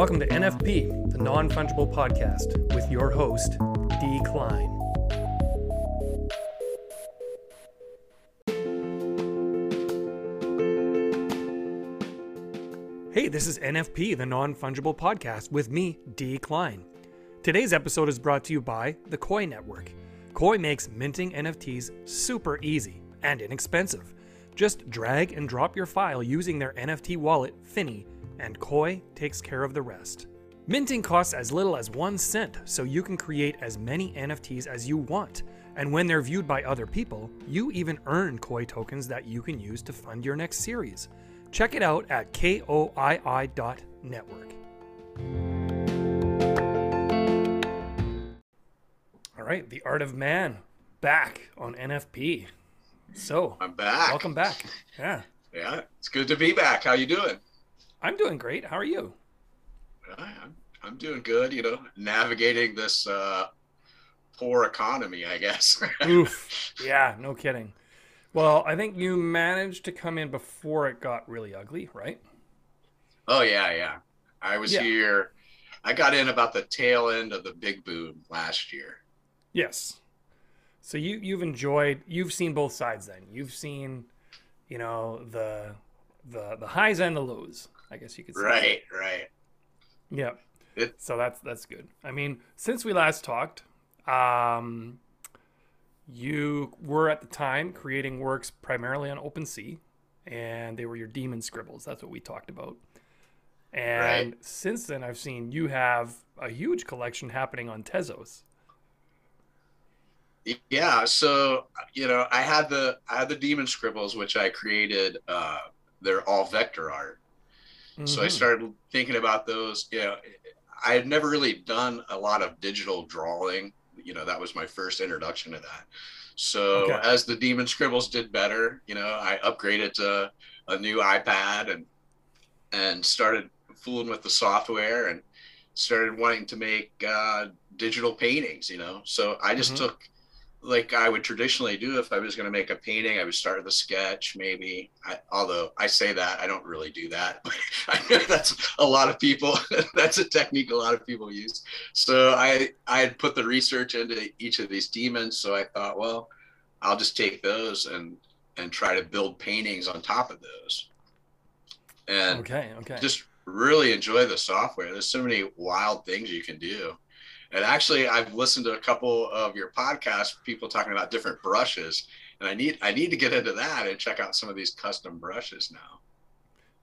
Welcome to NFP, the non fungible podcast, with your host, D. Klein. Hey, this is NFP, the non fungible podcast, with me, D. Klein. Today's episode is brought to you by the Koii Network. Koii makes minting NFTs super easy and inexpensive. Just drag and drop your file using their NFT wallet, Finnie, and Koii takes care of the rest. Minting costs as little as one cent, so you can create as many NFTs as you want. And when they're viewed by other people, you even earn Koii tokens that you can use to fund your next series. Check it out at koii.network. All right, The Art of Man back on NFP. So, I'm back. welcome back. Yeah. Yeah, it's good to be back. How you doing? I'm doing great. How are you? I'm, I'm doing good. You know, navigating this uh, poor economy, I guess. Oof. Yeah, no kidding. Well, I think you managed to come in before it got really ugly, right? oh yeah, yeah. I was Yeah. here. I got in about the tail end of the big boom last year. Yes. So you you've enjoyed you've seen both sides then. You've seen, you know, the the the highs and the lows, I guess you could say. Right, right. Yeah. So that's that's good. I mean, since we last talked, um you were at the time creating works primarily on OpenSea and they were your demon scribbles. That's what we talked about. And Right. since then I've seen you have a huge collection happening on Tezos. Yeah. So you know, I had the I had the demon scribbles, which I created. Uh, they're all vector art. So I Mhm. started thinking about those. You know, I had never really done a lot of digital drawing. You know, that was my first introduction to that. So Okay. as the Demon Scribbles did better, you know, I upgraded to a new iPad and and started fooling with the software and started wanting to make uh, digital paintings. You know, so I just Mhm. took like I would traditionally do if I was going to make a painting, I would start with a sketch, maybe. I, although I say that, I don't really do that, but I know that's a lot of people. that's a technique a lot of people use. So I I had put the research into each of these demons, so I thought, well, I'll just take those and and try to build paintings on top of those, and Okay, okay. just really enjoy the software. There's so many wild things you can do. And actually, I've listened to a couple of your podcasts, people talking about different brushes, and I need I need to get into that and check out some of these custom brushes now.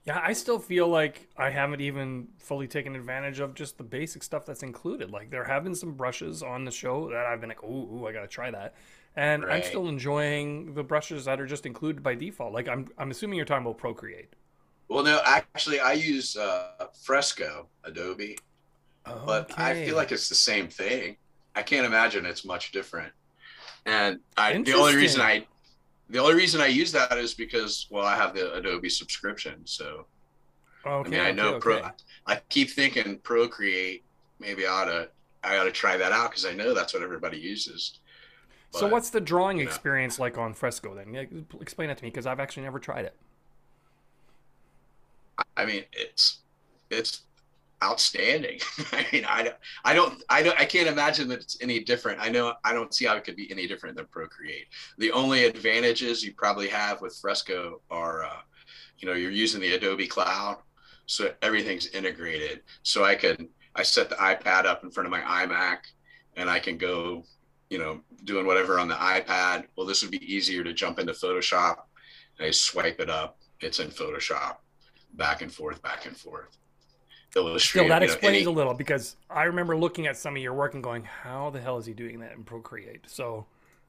Yeah, I still feel like I haven't even fully taken advantage of just the basic stuff that's included. Like there have been some brushes on the show that I've been like, ooh, ooh I gotta try that. And I'm still enjoying the brushes that are just included by default. Like I'm I'm assuming you're talking about Procreate. Well, no, actually, I use uh, Fresco Adobe, but I feel like it's the same thing. I can't imagine it's much different. And I, the only reason I, the only reason I use that is because well, I have the Adobe subscription, so okay, I mean, I know okay, Pro. okay. I keep thinking Procreate. Maybe I ought to. I ought to try that out because I know that's what everybody uses. So what's the drawing you know. experience like on Fresco then? Explain that to me because I've actually never tried it. I mean, it's it's outstanding. I mean, I don't, I don't, I don't, I can't imagine that it's any different. I know, I don't see how it could be any different than Procreate. The only advantages you probably have with Fresco are, uh, you know, you're using the Adobe Cloud, so everything's integrated. So I can, I set the iPad up in front of my iMac, and I can go, you know, doing whatever on the iPad. Well, this would be easier to jump into Photoshop. I swipe it up. It's in Photoshop, back and forth, back and forth. Illustrator, Still, that you know, explains any- a little because I remember looking at some of your work and going, "How the hell is he doing that in Procreate?" So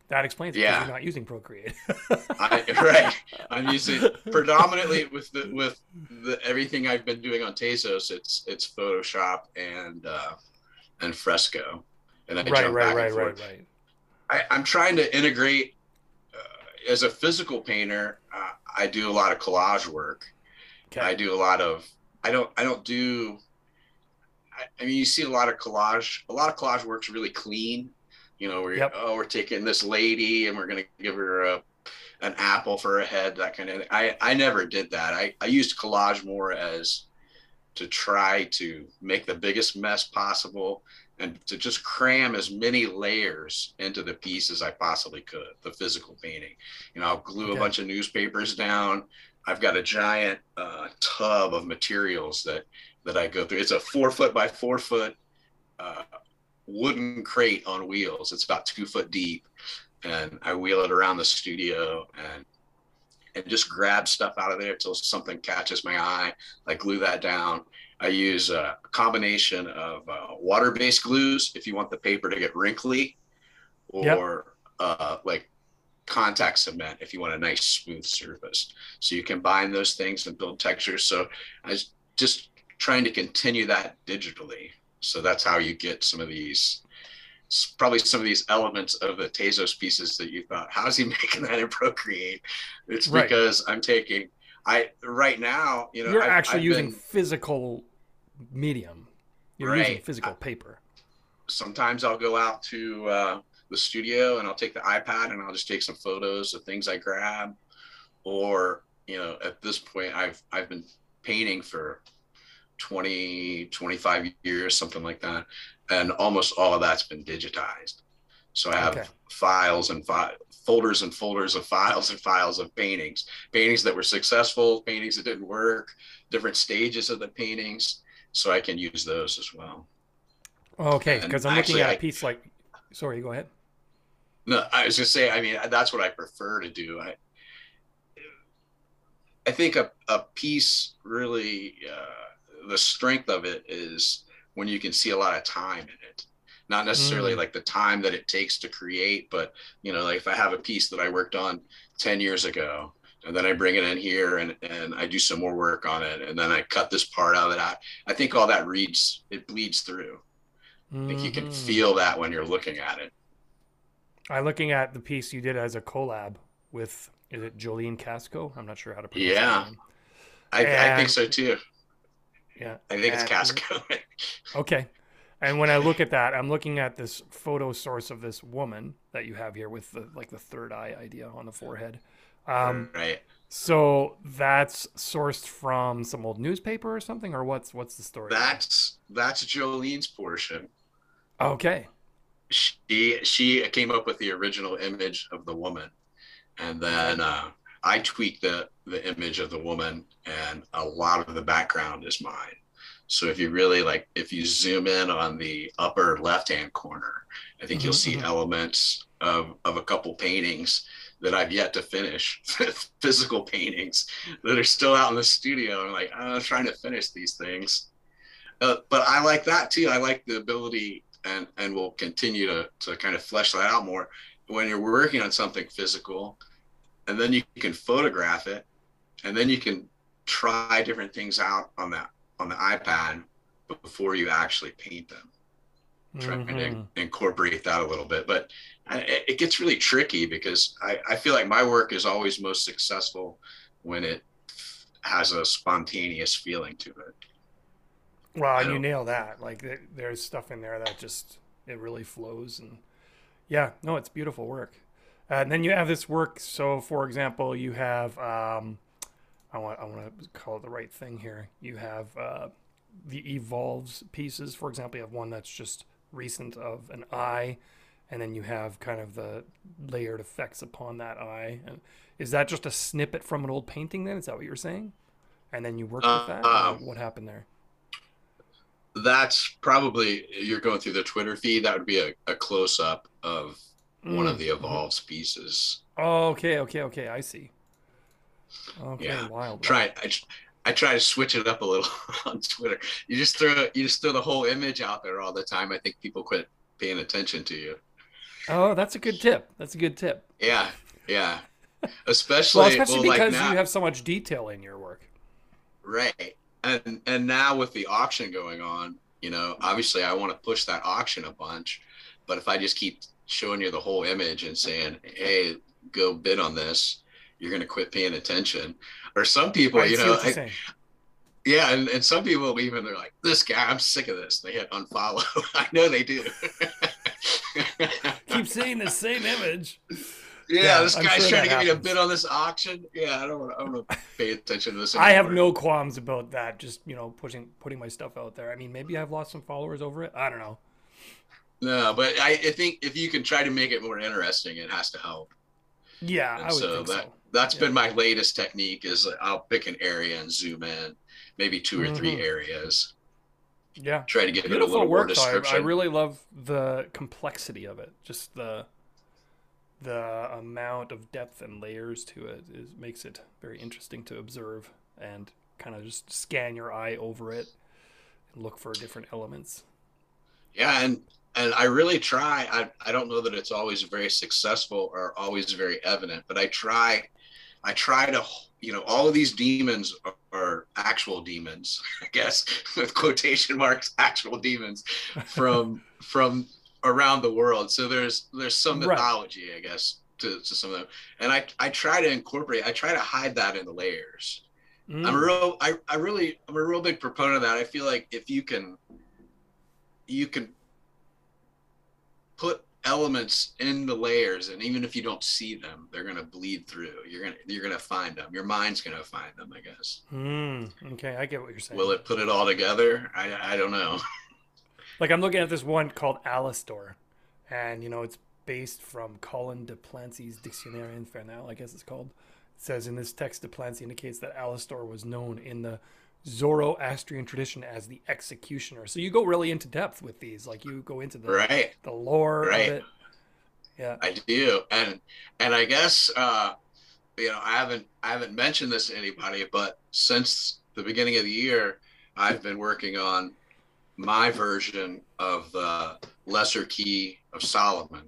that explains it Yeah. you're not using Procreate. I, right. I'm using predominantly with the with the everything I've been doing on Tezos. It's it's Photoshop and uh, and Fresco, and I right, jump right, back right, and forth. right, right. I, I'm trying to integrate uh, as a physical painter. Uh, I do a lot of collage work. Okay. I do a lot of. I don't. I don't do. I, I mean, you see a lot of collage. A lot of collage work's really clean. You know, where Yep. oh, we're taking this lady and we're gonna give her a an apple for a head, that kind of. Thing. I I never did that. I I used collage more as to try to make the biggest mess possible and to just cram as many layers into the piece as I possibly could, the physical painting. You know, I'll glue okay. a bunch of newspapers down. I've got a giant uh, tub of materials that that I go through. It's a four foot by four foot uh, wooden crate on wheels. It's about two foot deep, and I wheel it around the studio and and just grab stuff out of there until something catches my eye. I glue that down. I use a combination of uh, water-based glues if you want the paper to get wrinkly, or yep. uh, like contact cement if you want a nice smooth surface. So you combine those things and build textures. So I was just trying to continue that digitally. So that's how you get some of these probably some of these elements of the Tezos pieces that you thought, how's he making that in Procreate? It's right. because I'm taking I right now, you know, you're I've, actually I've using been, physical medium. You're right. using physical paper. Sometimes I'll go out to uh, the studio and I'll take the iPad and I'll just take some photos of things I grab. Or, you know, at this point I've I've been painting for 20, 25 years, something like that. And almost all of that's been digitized. So I have okay. files and fi- folders and folders of files and files of paintings, paintings that were successful, paintings that didn't work, different stages of the paintings. So I can use those as well. Okay, because I'm looking at a piece like. Sorry, go ahead. No, I was just say. I mean, that's what I prefer to do. I, I think a, a piece really, uh, the strength of it is when you can see a lot of time in it not necessarily mm. like the time that it takes to create but you know like if i have a piece that i worked on 10 years ago and then i bring it in here and, and i do some more work on it and then i cut this part out of it I, I think all that reads it bleeds through mm-hmm. i think you can mm-hmm. feel that when you're looking at it i'm looking at the piece you did as a collab with is it jolene casco i'm not sure how to pronounce yeah I, I think so too yeah i think and, it's casco okay and when I look at that, I'm looking at this photo source of this woman that you have here with the like the third eye idea on the forehead. Um, right. So that's sourced from some old newspaper or something, or what's what's the story? That's that's Jolene's portion. Okay. She she came up with the original image of the woman, and then uh, I tweaked the the image of the woman, and a lot of the background is mine. So if you really like, if you zoom in on the upper left-hand corner, I think mm-hmm, you'll see mm-hmm. elements of, of a couple paintings that I've yet to finish, physical paintings that are still out in the studio. I'm like, I'm trying to finish these things. Uh, but I like that too. I like the ability and, and we'll continue to, to kind of flesh that out more when you're working on something physical and then you can photograph it and then you can try different things out on that on the iPad before you actually paint them. Trying mm-hmm. to incorporate that a little bit, but it gets really tricky because I, I feel like my work is always most successful when it has a spontaneous feeling to it. Well, you nail that. Like there's stuff in there that just it really flows, and yeah, no, it's beautiful work. Uh, and then you have this work. So, for example, you have um, I want I want to call it the right thing here. You have uh, the evolves pieces. For example, you have one that's just recent of an eye, and then you have kind of the layered effects upon that eye. And is that just a snippet from an old painting? Then is that what you're saying? And then you work uh, with that. Uh, what happened there? That's probably you're going through the Twitter feed. That would be a, a close up of mm. one of the evolves pieces. Oh, okay, okay, okay. I see. Okay, yeah. wild. Try I, I try to switch it up a little on Twitter. You just throw you just throw the whole image out there all the time. I think people quit paying attention to you. Oh, that's a good tip. That's a good tip. Yeah, yeah. Especially, well, especially well, because like you have so much detail in your work. Right, and and now with the auction going on, you know, obviously I want to push that auction a bunch, but if I just keep showing you the whole image and saying, "Hey, go bid on this," you're going to quit paying attention. Or some people, you know, I, yeah, and, and some people even they're like, this guy, I'm sick of this. They hit unfollow. I know they do. Keep seeing the same image. Yeah, yeah this guy's sure trying to get me a bid on this auction. Yeah, I don't want to. I don't want to pay attention to this. Anymore. I have no qualms about that. Just you know, pushing putting my stuff out there. I mean, maybe I've lost some followers over it. I don't know. No, but I, I think if you can try to make it more interesting, it has to help. Yeah, and I would so think that so. that's yeah. been my latest technique. Is I'll pick an area and zoom in, maybe 2 or mm-hmm. three areas. Yeah, try to get Beautiful it a little work, more description. I, I really love the complexity of it. Just the the amount of depth and layers to it is makes it very interesting to observe and kind of just scan your eye over it and look for different elements. Yeah, and and I really try. I I don't know that it's always very successful or always very evident, but I try. I try to you know all of these demons are, are actual demons, I guess with quotation marks, actual demons from from around the world. So there's there's some mythology, right. I guess, to, to some of them. And I I try to incorporate, I try to hide that in the layers. Mm. I'm a real I, I really I'm a real big proponent of that. I feel like if you can you can put elements in the layers and even if you don't see them they're going to bleed through you're going to you're going to find them your mind's going to find them i guess mm, okay i get what you're saying will it put it all together i i don't know Like I'm looking at this one called Alastor, and you know it's based from Collin de Plancy's Dictionnaire Infernal, I guess it's called. It says in this text, de Plancy indicates that Alastor was known in the Zoroastrian tradition as the executioner. So you go really into depth with these, like you go into the right. the lore right. of it. Yeah, I do, and and I guess uh, you know I haven't I haven't mentioned this to anybody, but since the beginning of the year, I've been working on my version of the Lesser Key of Solomon,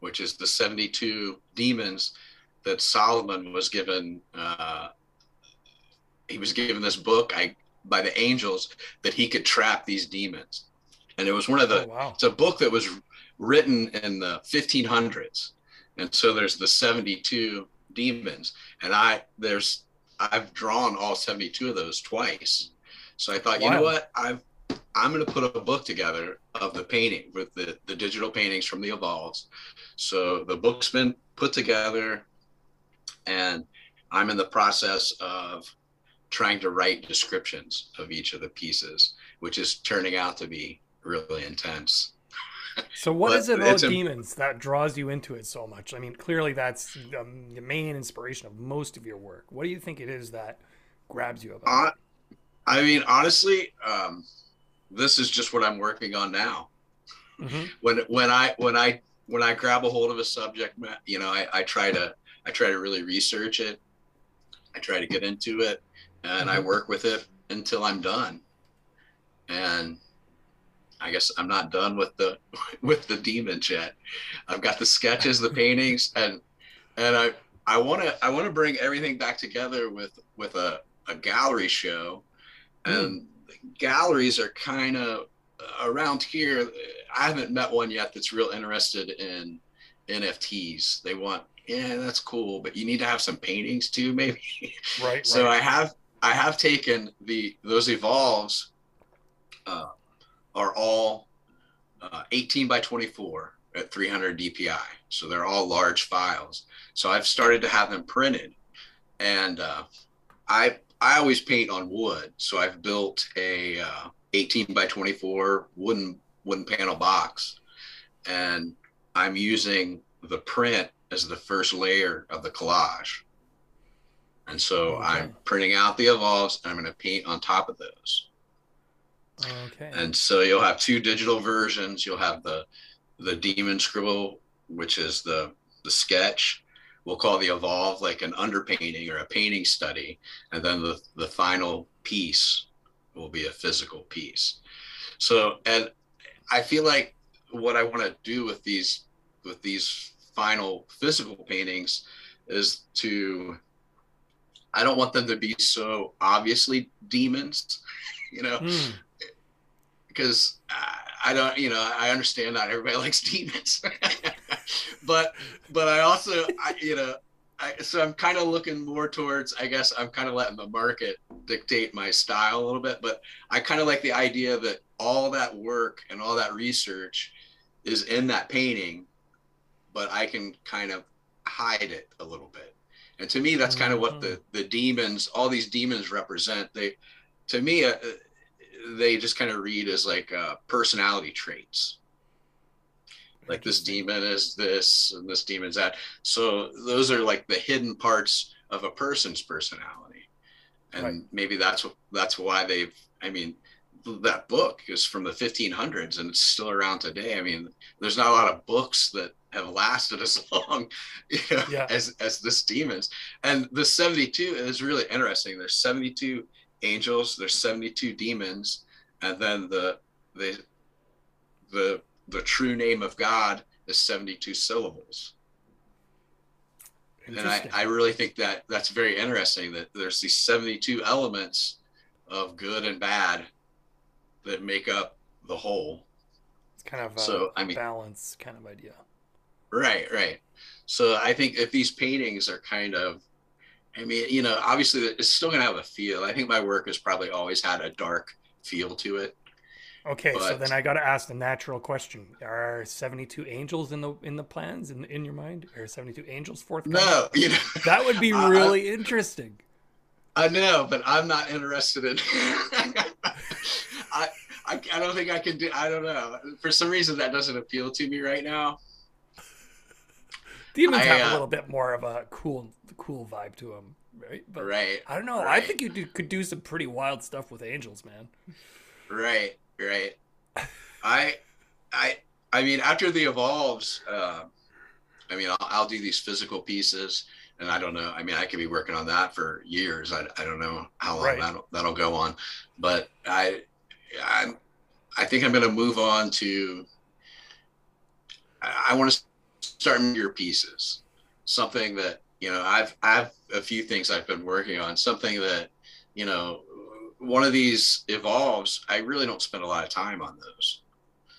which is the 72 demons that Solomon was given. Uh, he was given this book I, by the angels that he could trap these demons. And it was one of the, oh, wow. it's a book that was written in the 1500s. And so there's the 72 demons. And I, there's, I've drawn all 72 of those twice. So I thought, wow. you know what? I've I'm going to put a book together of the painting with the, the digital paintings from the Evolves. So the book's been put together, and I'm in the process of trying to write descriptions of each of the pieces, which is turning out to be really intense. So, what is it about demons that draws you into it so much? I mean, clearly that's um, the main inspiration of most of your work. What do you think it is that grabs you about uh, I mean, honestly, um, this is just what I'm working on now. Mm-hmm. When when I when I when I grab a hold of a subject, you know, I, I try to I try to really research it. I try to get into it, and mm-hmm. I work with it until I'm done. And I guess I'm not done with the with the demons yet. I've got the sketches, the paintings, and and I I want to I want to bring everything back together with with a a gallery show, and mm galleries are kind of uh, around here. I haven't met one yet that's real interested in NFTs. They want, yeah, that's cool, but you need to have some paintings too, maybe. Right. so right. I have I have taken the those evolves uh, are all uh, 18 by 24 at 300 DPI. So they're all large files. So I've started to have them printed, and uh, I I always paint on wood, so I've built a uh, 18 by 24 wooden wooden panel box, and I'm using the print as the first layer of the collage. And so okay. I'm printing out the evolves, and I'm going to paint on top of those. Okay. And so you'll have two digital versions. You'll have the the demon scribble, which is the the sketch, we'll call the evolve like an underpainting or a painting study. And then the, the final piece will be a physical piece. So and i feel like what i want to do with these with these final physical paintings is to i don't want them to be so obviously demons you know? Mm. because I, I don't you know i understand not everybody likes demons but but I also I, you know I, so I'm kind of looking more towards I guess I'm kind of letting the market dictate my style a little bit but I kind of like the idea that all that work and all that research is in that painting but I can kind of hide it a little bit. And to me, that's kind of what the Mhm. the demons, all these demons represent. They, to me, uh, they just kind of read as like uh, personality traits. Like this demon is this, and this demon's that. So those are like the hidden parts of a person's personality, and Right. maybe that's what that's why they've. I mean, that book is from the 1500s and it's still around today. I mean, there's not a lot of books that have lasted as long you know, Yeah. as as this demons. And the 72 is really interesting. There's 72 angels, there's 72 demons, and then the the the the true name of God is 72 syllables. And I, I really think that that's very interesting that there's these 72 elements of good and bad that make up the whole. it's kind of a so, I mean- balance kind of idea. Right, right. So I think if these paintings are kind of, I mean, you know, obviously it's still going to have a feel. I think my work has probably always had a dark feel to it. Okay, so then I got to ask the natural question: Are seventy-two angels in the in the plans in in your mind? Are seventy-two angels forthcoming? No, you know, that would be I- really interesting. I know, but I'm not interested in. I, I I don't think I can do. I don't know. For some reason, that doesn't appeal to me right now. Demons I, have a uh, little bit more of a cool cool vibe to them, right? But Right. I don't know. I think you do, could do some pretty wild stuff with angels, man. Right, right. I, I, I mean, after the evolves, uh, I mean, I'll, I'll do these physical pieces, and I don't know. I mean, I could be working on that for years. I, I don't know how long Right. that'll that'll go on, but I, I, I think I'm going to move on to. I, I want to start your pieces, something that you know. I've I've a few things I've been working on, something that you know one of these evolves i really don't spend a lot of time on those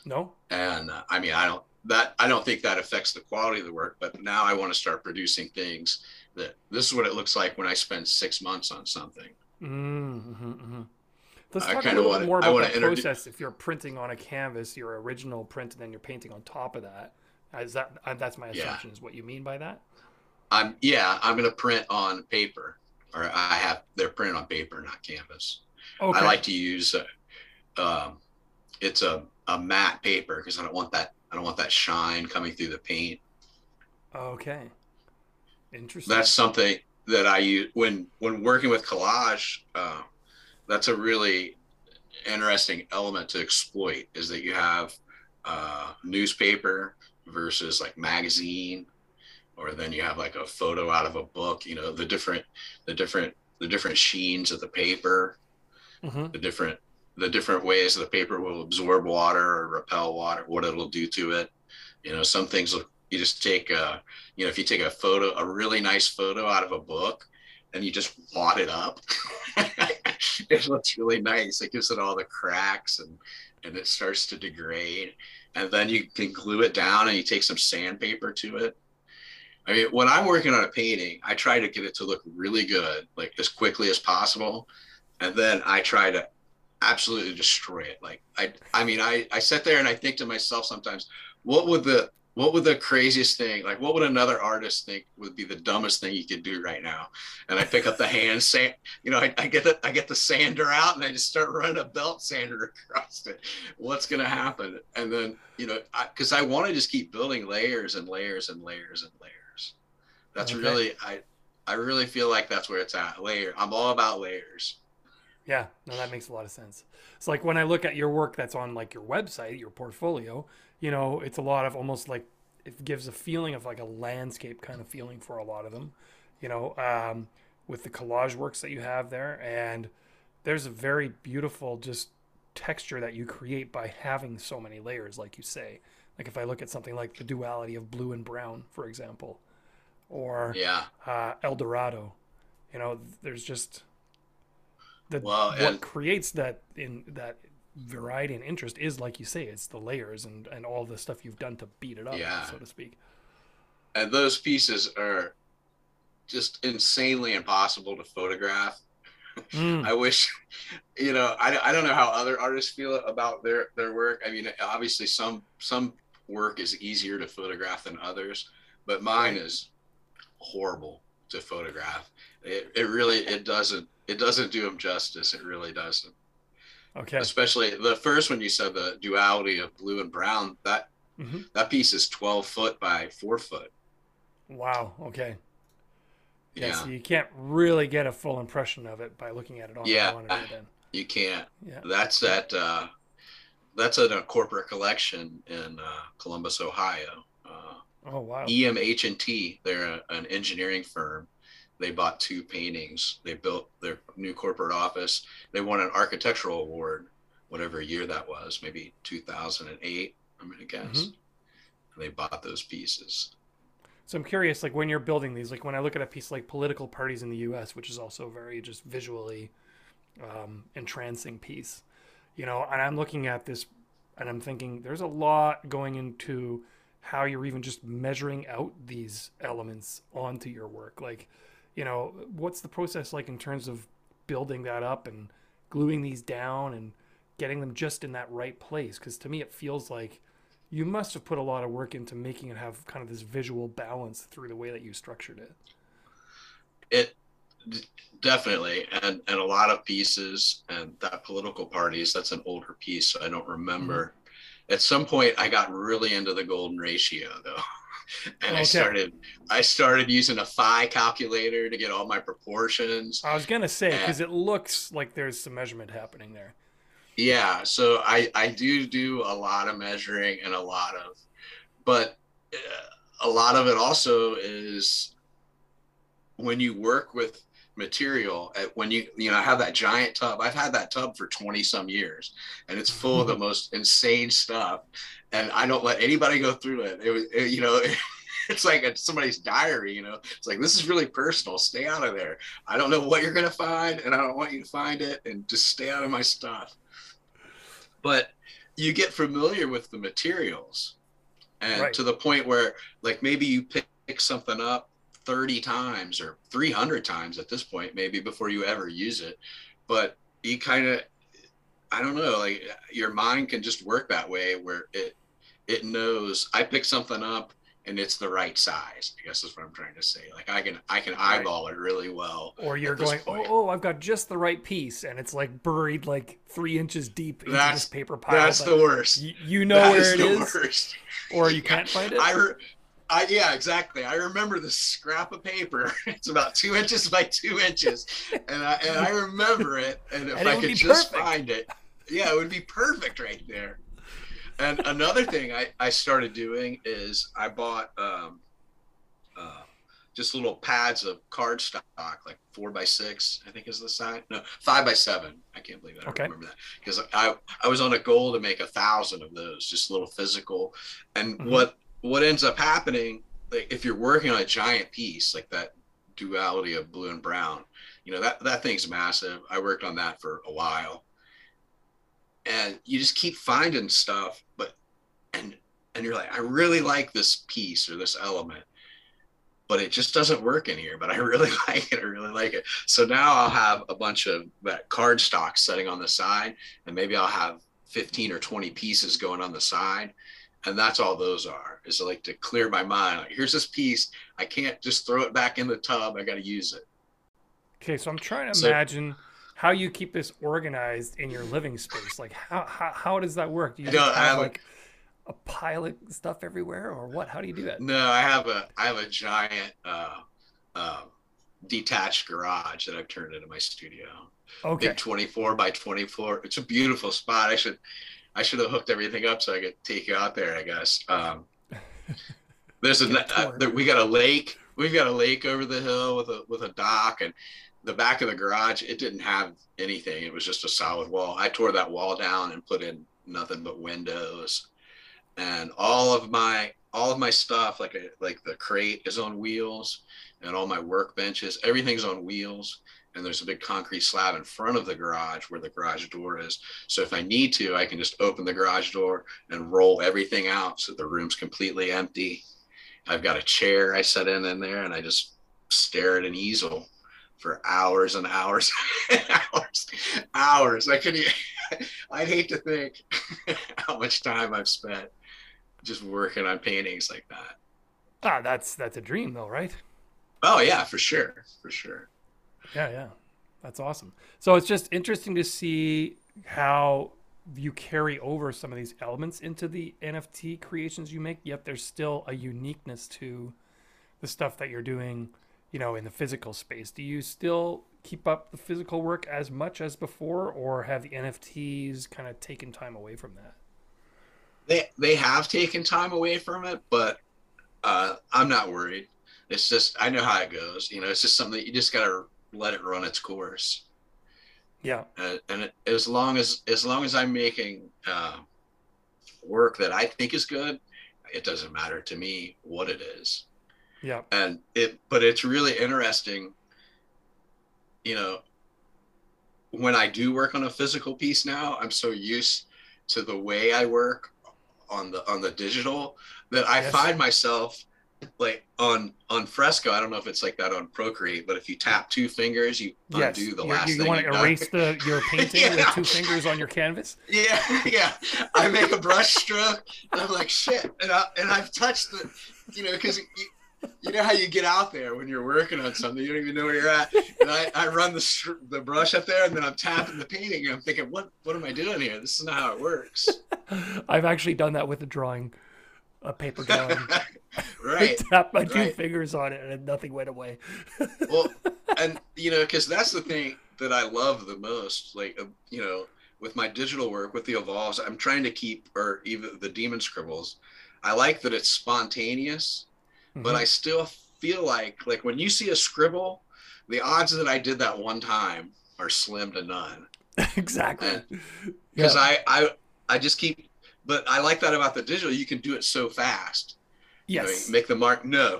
No, and uh, i mean i don't that i don't think that affects the quality of the work but now i want to start producing things that this is what it looks like when i spend six months on something Mm-hmm, mm-hmm. Let's talk a little wanna- more about introduce- process. If you're printing on a canvas, your original print, and then you're painting on top of that, is that uh, that's my Yeah. assumption? Is what you mean by that? i'm yeah i'm going to print on paper or i have they're printed on paper not canvas Okay. i like to use uh, um, it's a, a matte paper because i don't want that i don't want that shine coming through the paint Okay. Interesting. that's something that I use when when working with collage. Uh, that's a really interesting element to exploit. Is that you have uh, newspaper versus like magazine, or then you have like a photo out of a book. You know the different the different the different sheens of the paper, hmm the different the different ways the paper will absorb water or repel water, what it'll do to it. You know, some things you just take a you know if you take a photo a really nice photo out of a book and you just wad it up it looks really nice. It gives it all the cracks and and it starts to degrade. And then you can glue it down and you take some sandpaper to it. I mean when i'm working on a painting i try to get it to look really good like as quickly as possible and then i try to absolutely destroy it. Like i i mean i i sit there and i think to myself sometimes what would the what would the craziest thing like what would another artist think would be the dumbest thing you could do right now? And i pick up the hand sand you know i, I get the i get the sander out and i just start running a belt sander across it. What's going to happen? And then you know because I, want to just keep building layers and layers and layers and layers. That's Okay. really i i really feel like that's where it's at. Layer i'm all about layers Yeah, no, that makes a lot of sense. It's like when I look at your work that's on like your website, your portfolio, you know, it's a lot of almost like it gives a feeling of like a landscape kind of feeling for a lot of them, you know, um, with the collage works that you have there. And there's a very beautiful just texture that you create by having so many layers, like you say. Like if I look at something like the duality of blue and brown, for example, or yeah uh, El Dorado. You know, there's just the Well, what and- creates that in that variety and interest is like you say, it's the layers and and all the stuff you've done to beat it up, Yeah. so to speak. and those pieces are just insanely impossible to photograph Mm, I wish, you know, I, I don't know how other artists feel about their their work. I mean, obviously some some work is easier to photograph than others, but mine Right. is horrible to photograph. It, it really it doesn't it doesn't do him justice. It really doesn't. Okay. Especially the first one you said the duality of blue and brown. That hmm that piece is 12 foot by four foot. Wow. Okay. Yeah, Yeah, So you can't really get a full impression of it by looking at it on Yeah. the monitor. Then. you can't. Yeah. That's at uh, that's at a corporate collection in uh, Columbus, Ohio. Uh, Oh wow. EMH and T. They're a, an engineering firm. They bought two paintings. They built their new corporate office. They won an architectural award, whatever year that was, maybe 2008. I'm gonna guess. Mhm. And they bought those pieces. So I'm curious, like when you're building these, like when I look at a piece like political parties in the U.S., which is also very just visually um, entrancing piece, you know, and I'm looking at this, and I'm thinking there's a lot going into how you're even just measuring out these elements onto your work. Like, you know, what's the process like in terms of building that up and gluing these down and getting them just in that right place? Because to me, it feels like you must have put a lot of work into making it have kind of this visual balance through the way that you structured it. It definitely, and and a lot of pieces, and that political parties. That's an older piece, so I don't remember. Mm-hmm. At some point, I got really into the golden ratio, though, and I started I started using a phi calculator to get all my proportions. I was gonna say because it looks like there's some measurement happening there. Yeah, so I I do do a lot of measuring and a lot of, but uh, a lot of it also is when you work with material when you you know I have that giant tub. I've had that tub for 20 some years and it's full of the mm-hmm. most insane stuff and i don't let anybody go through it. It was it, you know it's like a, somebody's diary you know? It's like this is really personal. Stay out of there. I don't know what you're going to find and i don't want you to find it and just stay out of my stuff. But you get familiar with the materials and Right. to the point where like maybe you pick, pick something up 30 times or 300 times at this point maybe before you ever use it but you kind of i don't know like your mind can just work that way where it it knows i pick something up and it's the right size i guess is what i'm trying to say like i can i can Right. eyeball it really well Or you're going, oh, oh, I've got just the right piece, and it's like buried like three inches deep into That's- this paper pile. that's the worst y- you know That where is it is, worst. or you can't find it. I, I yeah, exactly. I remember the scrap of paper. It's about two inches by two inches, and I and I remember it. And if And it I could just perfect. find it, yeah, it would be perfect right there. And another thing I I started doing is I bought um, uh, just little pads of cardstock, like four by six, I think is the size. No, five by seven. I can't believe I Okay. Remember that because I I was on a goal to make a thousand of those, just little physical. And Mhm. what what ends up happening, like if you're working on a giant piece like that duality of blue and brown, you know that that thing's massive. I worked on that for a while, and you just keep finding stuff, but and and you're like, I really like this piece or this element, but it just doesn't work in here. But I really like it. I really like it. So now I'll have a bunch of that card stock setting on the side, and maybe I'll have 15 or 20 pieces going on the side. And that's all those are is like to clear my mind. Like, here's this piece. I can't just throw it back in the tub. I got to use it. Okay, so I'm trying to So- imagine how you keep this organized in your living space. Like, how how, how does that work? Do you just have have like a pile of stuff everywhere, or what? How do you do that? No, I have a I have a giant uh, uh, detached garage that I've turned into my studio. Okay, Big 24 by 24. It's a beautiful spot. I should I should have hooked everything up so I could take you out there. I guess. Um, there's a, uh, there- we got a lake. We've got a lake over the hill with a with a dock and the back of the garage. It didn't have anything. It was just a solid wall. I tore that wall down and put in nothing but windows, and all of my all of my stuff like a, like the crate is on wheels and all my workbenches everything's on wheels and there's a big concrete slab in front of the garage where the garage door is so if i need to i can just open the garage door and roll everything out so the room's completely empty i've got a chair i set in in there and i just stare at an easel for hours and hours and hours hours i could i'd hate to think how much time i've spent just working on paintings like that ah, that's that's a dream though, right? Oh yeah, for sure, for sure. Yeah, yeah, that's awesome. So it's just interesting to see how you carry over some of these elements into the NFT creations you make. Yet there's still a uniqueness to the stuff that you're doing, you know, in the physical space. Do you still keep up the physical work as much as before, or have the NFTs kind of taken time away from that? They they have taken time away from it, but uh, I'm not worried. It's just I know how it goes. You know, it's just something that you just gotta let it run its course. Yeah. Uh, and it, as long as as long as I'm making uh, work that I think is good, it doesn't matter to me what it is. Yeah. And it, but it's really interesting. You know, when I do work on a physical piece now, I'm so used to the way I work on the on the digital that I Yes. find myself like on on fresco i don't know if it's like that on procreate but if you tap two fingers you Yes. undo the You- last you, thing want to done. erase the your painting with two fingers on your canvas? Yeah, yeah. I make a brush stroke, and I'm like, shit. And, I, and I've touched the, you know, because you, you know how you get out there when you're working on something, you don't even know where you're at. And I, I run the the brush up there, and then I'm tapping the painting, and I'm thinking, what what am I doing here? This is not how it works. I've actually done that with a drawing, a paper drawing. right. I tapped my two right. fingers on it and nothing went away. Well, and you know, because that's the thing that I love the most. Like, uh, you know, with my digital work, with the evolves, I'm trying to keep, or even the demon scribbles. I like that it's spontaneous. but Mhm. I still feel like like when you see a scribble, the odds that I did that one time are slim to none. exactly. Because Yeah. I I I just keep but I like that about the digital. You can do it so fast. You know, Yes. you make the mark, no,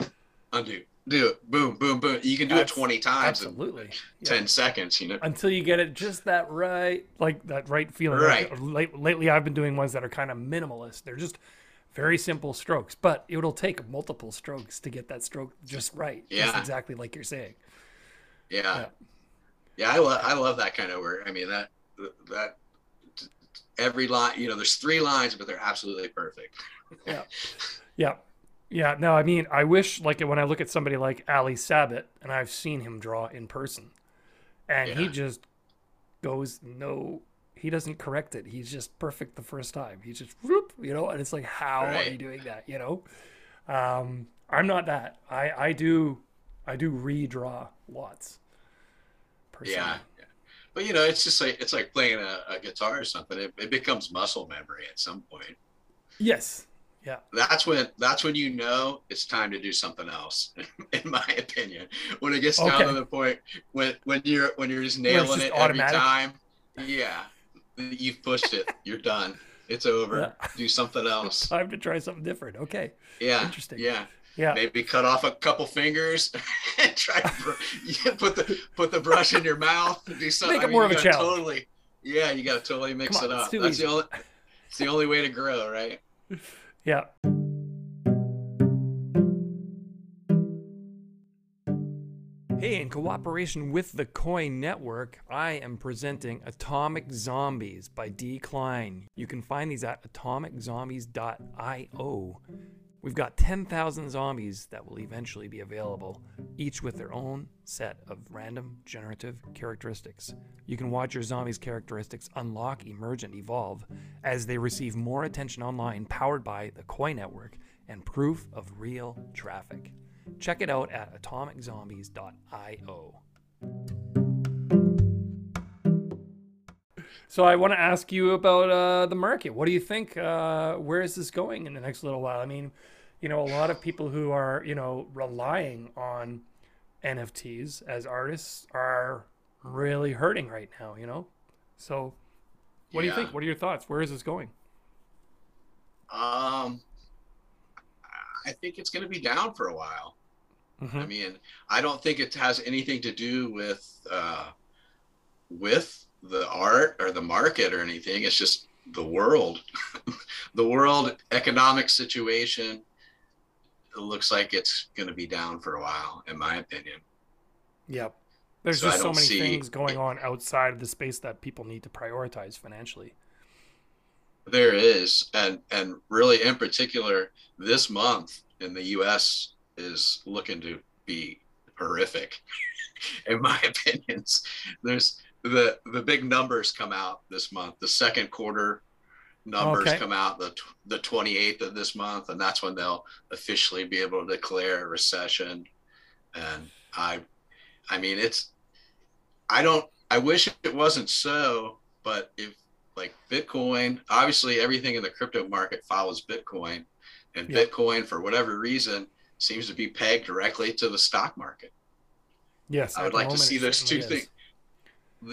undo, do it, boom, boom, boom. You can do Abs- it 20 times Absolutely. in Yeah. 10 seconds, you know. Until you get it just that right, like that right feeling. Right. Like, lately, I've been doing ones that are kind of minimalist. They're just very simple strokes, but it'll take multiple strokes to get that stroke just right. Just Yeah. exactly like you're saying. Yeah. Yeah. Yeah, I love I love that kind of work. I mean that that every line, you know, there's three lines, but they're absolutely perfect. Yeah. Yeah. yeah No, I mean, I wish, like, when I look at somebody like Ali Sabet, and I've seen him draw in person, and he just goes, no, he doesn't correct it. He's just perfect the first time. He's just, whoop, you know, and it's like, how are you doing that? You know? Um, I'm not that. I, I do, I do redraw lots. Personally. Yeah. But you know, it's just like it's like playing a, a guitar or something. It, it becomes muscle memory at some point. Yes. Yeah. That's when that's when you know it's time to do something else, in my opinion. When it gets down Okay. to the point when when you're when you're just nailing just it every time, yeah, you've pushed it. You're done. It's over. Yeah. Do something else. Time to try something different. Okay. Yeah. Interesting. Yeah. Yeah. Maybe cut off a couple fingers and try to put the put the brush in your mouth. And do something. Make it more of a challenge. Totally. Yeah, you got to totally mix on, it up. That's easy. the only. It's the only way to grow, right? Yeah. Hey, in cooperation with the Koii Network, I am presenting Atomic Zombies by D. Klein. You can find these at atomiczombies.io. We've got 10,000 zombies that will eventually be available, each with their own set of random generative characteristics. You can watch your zombies' characteristics unlock, emerge, and evolve as they receive more attention online, powered by the Koii Network and proof of real traffic. Check it out at atomiczombies.io. So I want to ask you about uh, the market. What do you think? Uh, where is this going in the next little while? I mean, you know, a lot of people who are you know relying on NFTs as artists are really hurting right now. You know, so what do you think? What are your thoughts? Where is this going? Um, I think it's going to be down for a while. Mhm. I mean, I don't think it has anything to do with uh, with the art or the market or anything. It's just the world, the world economic situation. It looks like it's going to be down for a while, in my opinion. Yep. There's So just so many see- things going on outside of the space that people need to prioritize financially. There is, and and really in particular, this month in the U.S. is looking to be horrific, in my opinions. There's the the big numbers come out this month. The second quarter numbers okay. come out the the 28th of this month, and that's when they'll officially be able to declare a recession. And I, I mean, it's I don't. I wish it wasn't so, but if like Bitcoin, obviously everything in the crypto market follows Bitcoin, and yeah. Bitcoin for whatever reason seems to be pegged directly to the stock market. Yes, I would like to see those two things.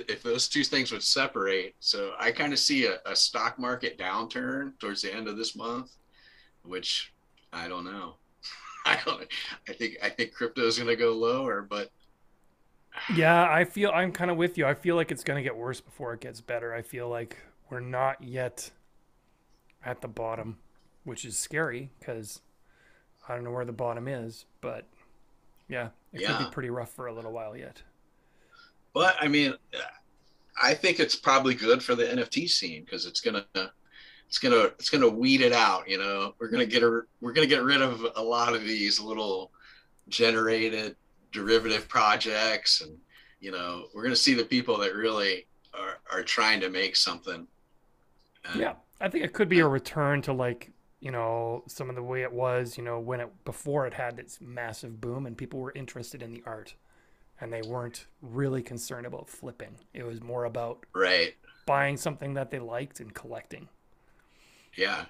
If those two things would separate, so I kind of see a, a stock market downturn towards the end of this month, which I don't know. I don't. I think I think crypto is going to go lower, but yeah, I feel I'm kind of with you. I feel like it's going to get worse before it gets better. I feel like we're not yet at the bottom, which is scary because I don't know where the bottom is, but yeah, it yeah. could be pretty rough for a little while yet. But I mean, I think it's probably good for the NFT scene because it's gonna it's gonna it's gonna weed it out. You know, we're gonna get a we're gonna get rid of a lot of these little generated derivative projects, and you know, we're gonna see the people that really are are trying to make something. Yeah, I think it could be a return to like you know some of the way it was you know when it before it had its massive boom and people were interested in the art and they weren't really concerned about flipping. It was more about right. buying something that they liked and collecting. Yeah.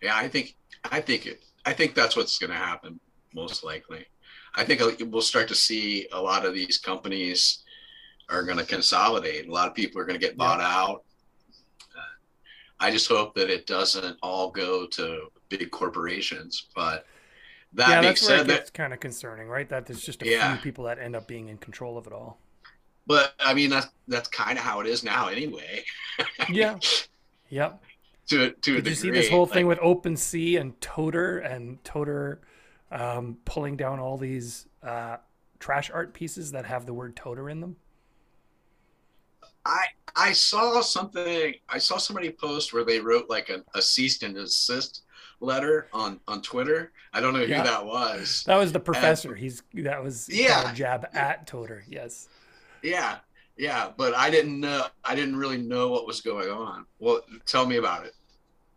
Yeah i think i think it i think that's what's going to happen most likely. I think uh, we'll start to see a lot of these companies are going to consolidate. A lot of people are going to get bought yeah. out. Uh, I just hope that it doesn't all go to big corporations. But that yeah, that's where it gets kind of concerning, right? That there's just a yeah. few people that end up being in control of it all. But I mean, that's that's kind of how it is now, anyway. yeah. Yep. To to Did you see this whole thing with OpenSea and Toter and Toter um, pulling down all these uh, trash art pieces that have the word Toter in them? I I saw something. I saw somebody post where they wrote like a, a cease and desist letter on on Twitter. I don't know who yeah. that was. That was the professor. And, He's that was yeah jab at Toter. Yes. Yeah, yeah, but I didn't know. I didn't really know what was going on. Well, tell me about it.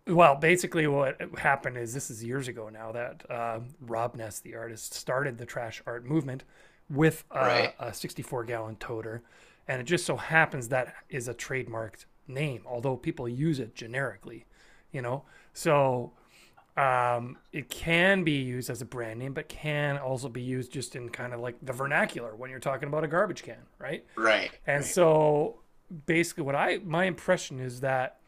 Well, basically, what happened is this is years ago now that uh, Robness, the artist, started the trash art movement with uh, right. a 64 gallon toter and it just so happens that is a trademarked name, although people use it generically, you know. So um, it can be used as a brand name, but can also be used just in kind of like the vernacular when you're talking about a garbage can, right? Right. And right. so basically, what I my impression is that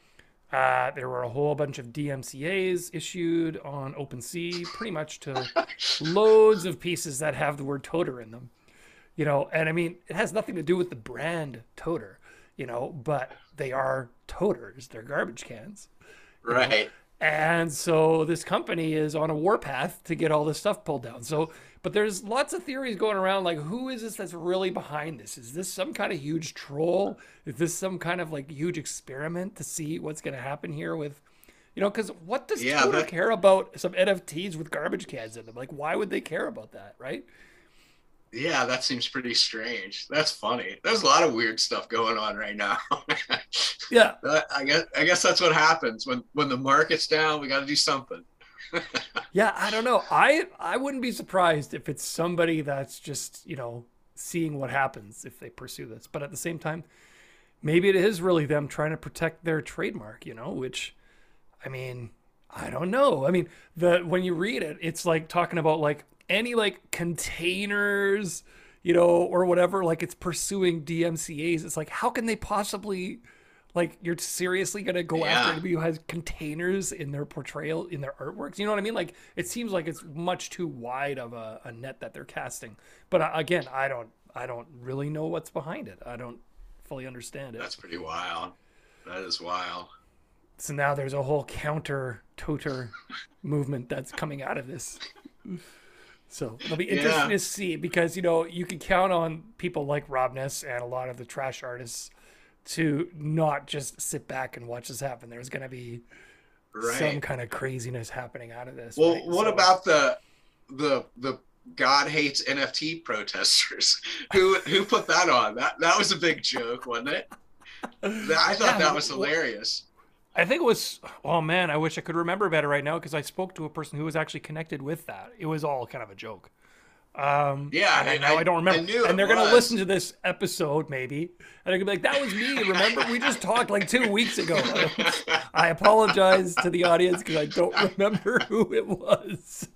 uh, there were a whole bunch of DMCA's issued on OpenSea, pretty much to loads of pieces that have the word toter in them you know, and I mean, it has nothing to do with the brand toter, you know, but they are toters, they're garbage cans. Right. Know? And so this company is on a warpath to get all this stuff pulled down. So, but there's lots of theories going around like, who is this that's really behind this? Is this some kind of huge troll? Is this some kind of like huge experiment to see what's going to happen here with, you know, because what does yeah, Toter care about some NFTs with garbage cans in them? Like, why would they care about that, right? Yeah, that seems pretty strange. That's funny. There's a lot of weird stuff going on right now. yeah, I guess I guess that's what happens when when the market's down. We got to do something. yeah, I don't know. I I wouldn't be surprised if it's somebody that's just you know seeing what happens if they pursue this. But at the same time, maybe it is really them trying to protect their trademark. You know, which I mean, I don't know. I mean, the when you read it, it's like talking about like any like containers, you know, or whatever, like it's pursuing DMCA's. It's like, how can they possibly, like, you're seriously going to go yeah. after anybody who has containers in their portrayal, in their artworks? You know what I mean? Like, it seems like it's much too wide of a, a net that they're casting. But uh, again, I don't, I don't really know what's behind it. I don't fully understand it. That's pretty wild. That is wild. So now there's a whole counter toter movement that's coming out of this. So it'll be interesting yeah. to see because you know you can count on people like Robness and a lot of the trash artists to not just sit back and watch this happen. There's going to be right. some kind of craziness happening out of this. Well, right? what so, about the the the God hates NFT protesters. who who put that on? That that was a big joke, wasn't it? I thought Yeah, that was hilarious. I think it was. Oh man, I wish I could remember better right now because I spoke to a person who was actually connected with that. It was all kind of a joke. Um, Yeah, and I, I- I, I- don't remember. I and they're gonna listen to this episode maybe, and they're gonna be like, "That was me." Remember, we just talked like two weeks ago. I apologize to the audience because I don't remember who it was.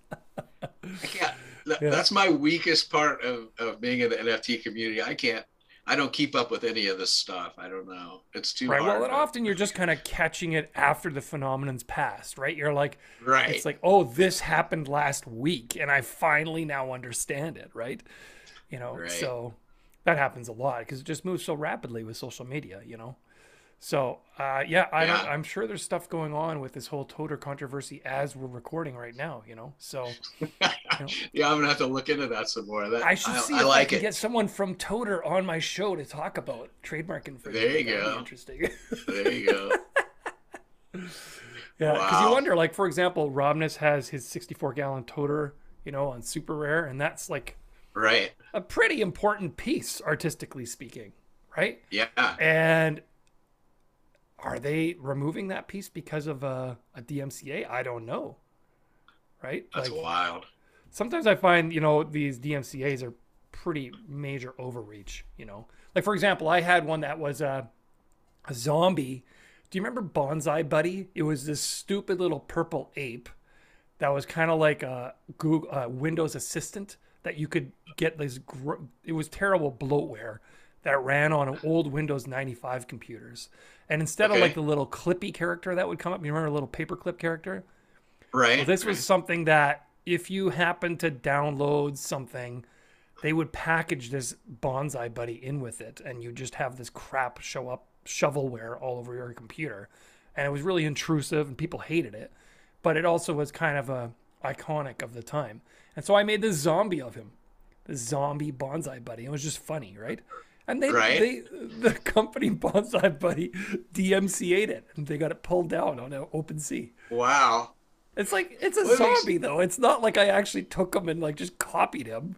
I can't. Yeah. That's my weakest part of, of being in the NFT community. I can't. I don't keep up with any of this stuff. I don't know. It's too Right. hard. Well, and often you're just kind of catching it after the phenomenon's passed, right? You're like, right. it's like, oh, this happened last week, and I finally now understand it, right? You know, Right. so that happens a lot because it just moves so rapidly with social media, you know. So uh, yeah, I yeah. I'm sure there's stuff going on with this whole Toter controversy as we're recording right now, you know. So yeah, I'm gonna have to look into that some more. That, I should see I if I can it. get someone from Toter on my show to talk about trademark infringement. There you That'd go. Interesting. There you go. Yeah, because you wonder, like for example, Robness has his 64 gallon toter, you know, on super rare, and that's like right. a pretty important piece, artistically speaking, right? Yeah. And are they removing that piece because of a, a DMCA? I don't know, right? That's like wild. sometimes I find you know these DMCA's are pretty major overreach. You know, like for example, I had one that was a, a zombie. Do you remember BonziBuddy? It was this stupid little purple ape that was kind of like a Google uh, Windows Assistant that you could get this. Gr- it was terrible bloatware that ran on old Windows 95 computers. And instead of like the little clippy character that would come up, you remember a little paperclip character? Right. Well, this was something that if you happen to download something, they would package this BonziBuddy in with it, and you just have this crap show up shovelware all over your computer, and it was really intrusive, and people hated it. But it also was kind of a iconic of the time, and so I made this zombie of him, the zombie BonziBuddy. It was just funny, right? And they, Right. they, the company BonziBuddy DMCA'd it, and they got it pulled down on OpenSea. wow. It's like it's a Well, it makes- zombie though. It's not like I actually took him and like just copied him,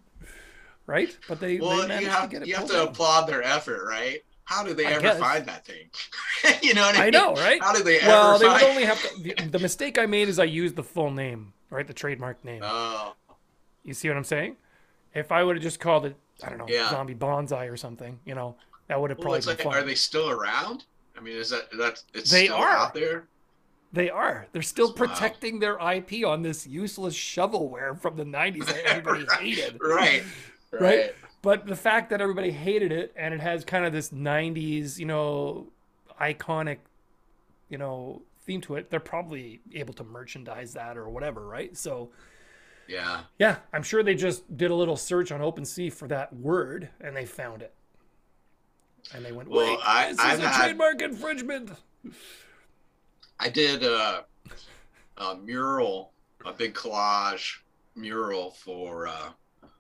right? But they, they Well, managed you to have get it you have to down. applaud their effort, right? How did they I ever guess. find that thing? you know what I I mean? know, right? How did they well, ever they would only have to. The, the mistake I made is I used the full name, right? The trademark name. Oh, You see what I'm saying? If I would have just called it, I don't know, Yeah. zombie bonsai or something, you know, that would have well, probably been like, fun. are they still around? I mean, is that that's it's They still are. out there? They are. They're still Wow. protecting their IP on this useless shovelware from the 90s that everybody Right, hated. Right. Right? Right. But the fact that everybody hated it and it has kind of this 90s, you know, iconic, you know, theme to it, they're probably able to merchandise that or whatever, right? So, Yeah. yeah, I'm sure they just did a little search on OpenSea for that word and they found it. And they went, Well, wait, I- this I've is a had- trademark infringement. I did a, a mural, a big collage mural for uh,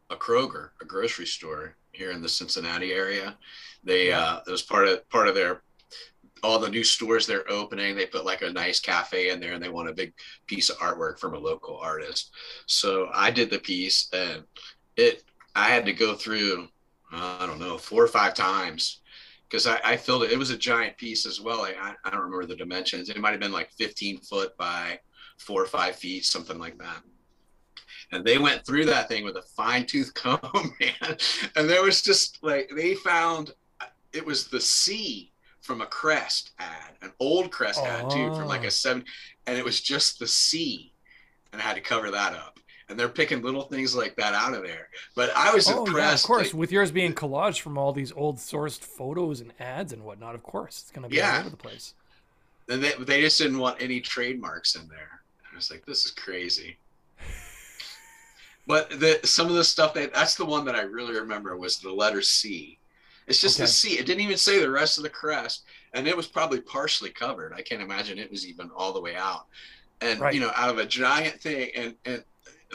a Kroger, a grocery store here in the Cincinnati area. They Yeah. uh, it was part of part of their all the new stores they're opening. They put like a nice cafe in there, and they want a big piece of artwork from a local artist. So I did the piece, and it I had to go through uh, I don't know four or five times because I, I filled it. It was a giant piece as well. I, I, I don't remember the dimensions. It might have been like 15 foot by four or five feet, something like that. And they went through that thing with a fine tooth comb, man. And there was just like, they found it was the C from a Crest ad, an old Crest ad too, from like Oh. a seven. And it was just the C. And I had to cover that up. And they're picking little things like that out of there. But I was Oh, impressed. yeah, of course. like, With yours being collage from all these old sourced photos and ads and whatnot, of course. It's going to be all Yeah. over the place. and they, they just didn't want any trademarks in there. I was like, this is crazy. But the some of the stuff that that's the one that I really remember was the letter C. It's just Okay. the C. It didn't even say the rest of the crest, and it was probably partially covered. I can't imagine it was even all the way out. And Right. you know, out of a giant thing, and and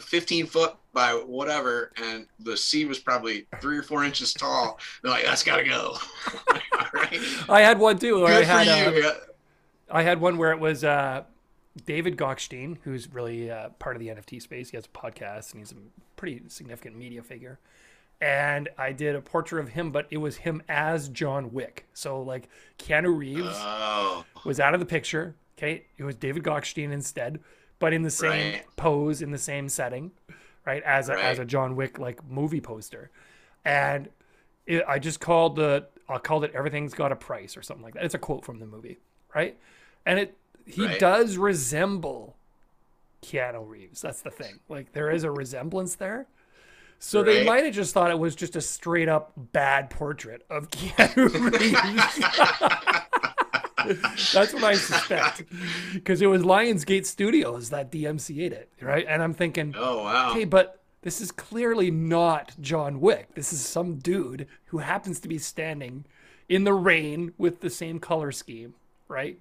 15 foot by whatever, and the sea was probably three or four inches tall. They're like, that's gotta go. right. I had one too. Where I Good had, for uh, you. yeah. I had one where it was uh, David Gokhshtein, who's really uh, part of the NFT space. He has a podcast and he's a pretty significant media figure. And I did a portrait of him, but it was him as John Wick. So like Keanu Reeves Oh, was out of the picture. Okay, it was David Gokhshtein instead, but in the same Right. pose, in the same setting, right? As a, as a John Wick like movie poster, and it, I just called the I called it "Everything's Got a Price" or something like that. It's a quote from the movie, right? And it he Right. does resemble Keanu Reeves. That's the thing. Like there is a resemblance there. So they might have just thought it was just a straight up bad portrait of Keanu Reeves. That's what I suspect. Because it was Lionsgate Studios that DMCA'd it, right? And I'm thinking, oh wow. okay, but this is clearly not John Wick. This is some dude who happens to be standing in the rain with the same color scheme, right?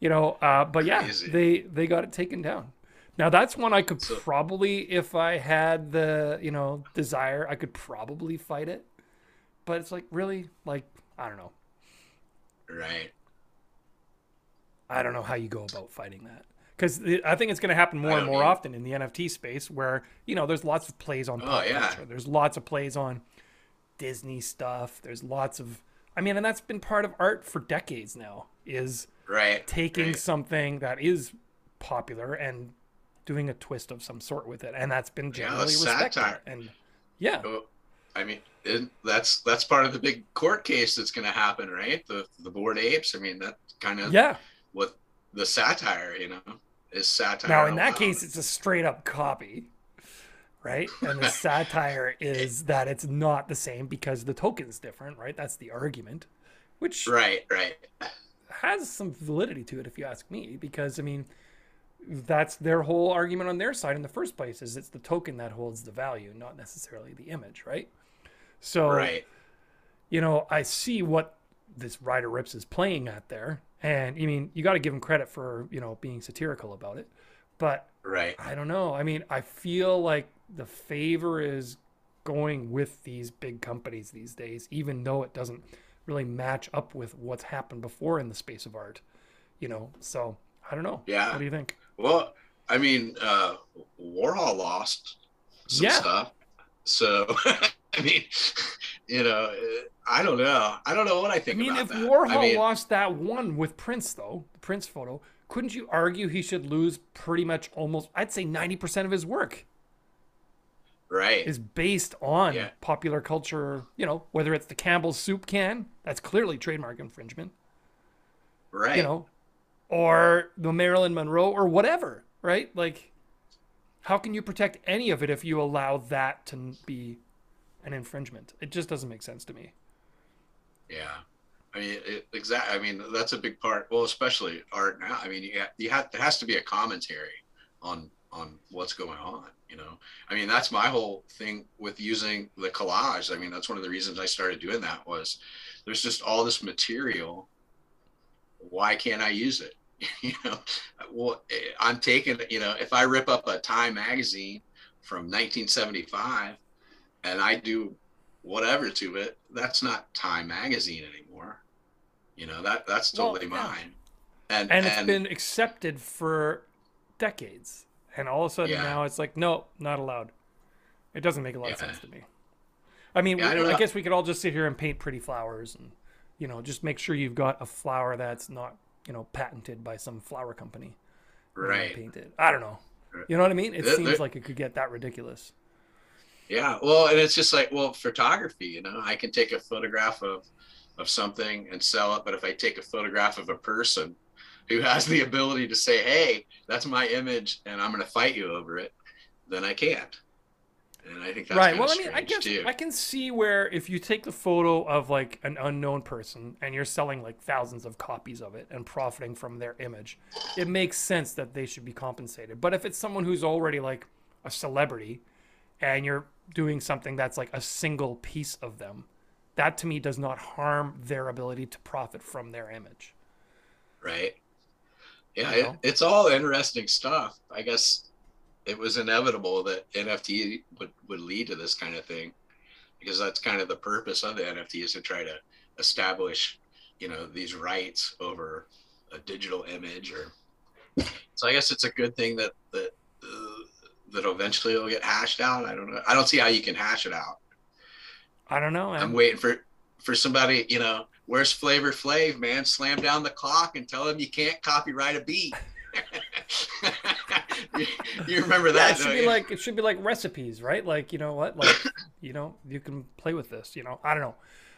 You know, uh, but yeah, Crazy. they they got it taken down. Now that's one I could So- probably, if I had the you know desire, I could probably fight it. But it's like really, like I don't know. Right. I don't know how you go about fighting that. Because I think it's going to happen more and more often in the NFT space where, you know, there's lots of plays on Oh, pop yeah. culture. There's lots of plays on Disney stuff. There's lots of, I mean, and that's been part of art for decades now, is Right. taking right. something that is popular and doing a twist of some sort with it. And that's been Yeah, generally respected. satire. And yeah, Well, I mean, that's that's part of the big court case that's going to happen, right? The the Bored Apes. I mean, that kind of yeah. what the satire, you know, is satire. Now, in that case, it's a straight up copy, right? And the satire is that it's not the same because the token's different, right? That's the argument, which right, right, has some validity to it, if you ask me, because I mean, that's their whole argument on their side in the first place is it's the token that holds the value, not necessarily the image, right? So, right. you know, I see what this Ryder Ripps is playing at there. And I mean, you got to give him credit for, you know, being satirical about it. But Right. I don't know. I mean, I feel like the favor is going with these big companies these days, even though it doesn't really match up with what's happened before in the space of art. You know, so I don't know. Yeah. What do you think? Well, I mean, uh, Warhol lost some Yeah. stuff. So, I mean, you know, uh, I don't know. I don't know what I think. I mean, if that. Warhol I mean, lost that one with Prince, though, the Prince photo, couldn't you argue he should lose pretty much almost, I'd say 90% of his work right. is based on Yeah. popular culture, you know, whether it's the Campbell's soup can, that's clearly trademark infringement. right. you know, or the Marilyn Monroe or whatever, right? Like, how can you protect any of it if you allow that to be an infringement? It just doesn't make sense to me. Yeah. I mean, exactly. I mean, that's a big part. Well, especially art now. I mean, you you have, there has to be a commentary on on what's going on. You know, I mean, that's my whole thing with using the collage. I mean, that's one of the reasons I started doing that was there's just all this material. Why can't I use it? you know, well, eh, I'm taking. You know, if I rip up a Time magazine from 1975 and I do whatever to it, that's not Time magazine anymore. You know, that that's Well, totally yeah. mine. And And it's been accepted for decades. And all of a sudden Yeah. now it's like, no, not allowed. It doesn't make a lot of sense to me. I mean, Yeah, I we- don't I, guess we could all just sit here and paint pretty flowers and, you know, just make sure you've got a flower that's not, you know, patented by some flower company. right. Paint it. I don't know. You know what I mean? It seems like it could get that ridiculous. Yeah. Well, and it's just like, well, photography, you know, I can take a photograph of of something and sell it, but if I take a photograph of a person who has the ability to say, "Hey, that's my image and I'm going to fight you over it," then I can't. And I think that's right. Well, I mean, I guess too. I can see where if you take the photo of like an unknown person and you're selling like thousands of copies of it and profiting from their image, it makes sense that they should be compensated. But if it's someone who's already like a celebrity and you're doing something that's like a single piece of them, that to me does not harm their ability to profit from their image. right yeah You it, it's all interesting stuff i guess it was inevitable that nft would, would lead to this kind of thing because that's kind of the purpose of the nft is to try to establish you know these rights over a digital image or So I guess it's a good thing that that uh, that eventually it'll get hashed out. I don't know. I don't see how you can hash it out. I don't know. I'm waiting for for somebody, you know, where's Flavor Flav, man? Slam down the clock and tell him you can't copyright a beat. you, you, remember that? Yeah, it should be you? like it should be like recipes, right? Like you know what, like you know you can play with this. You know, I don't know.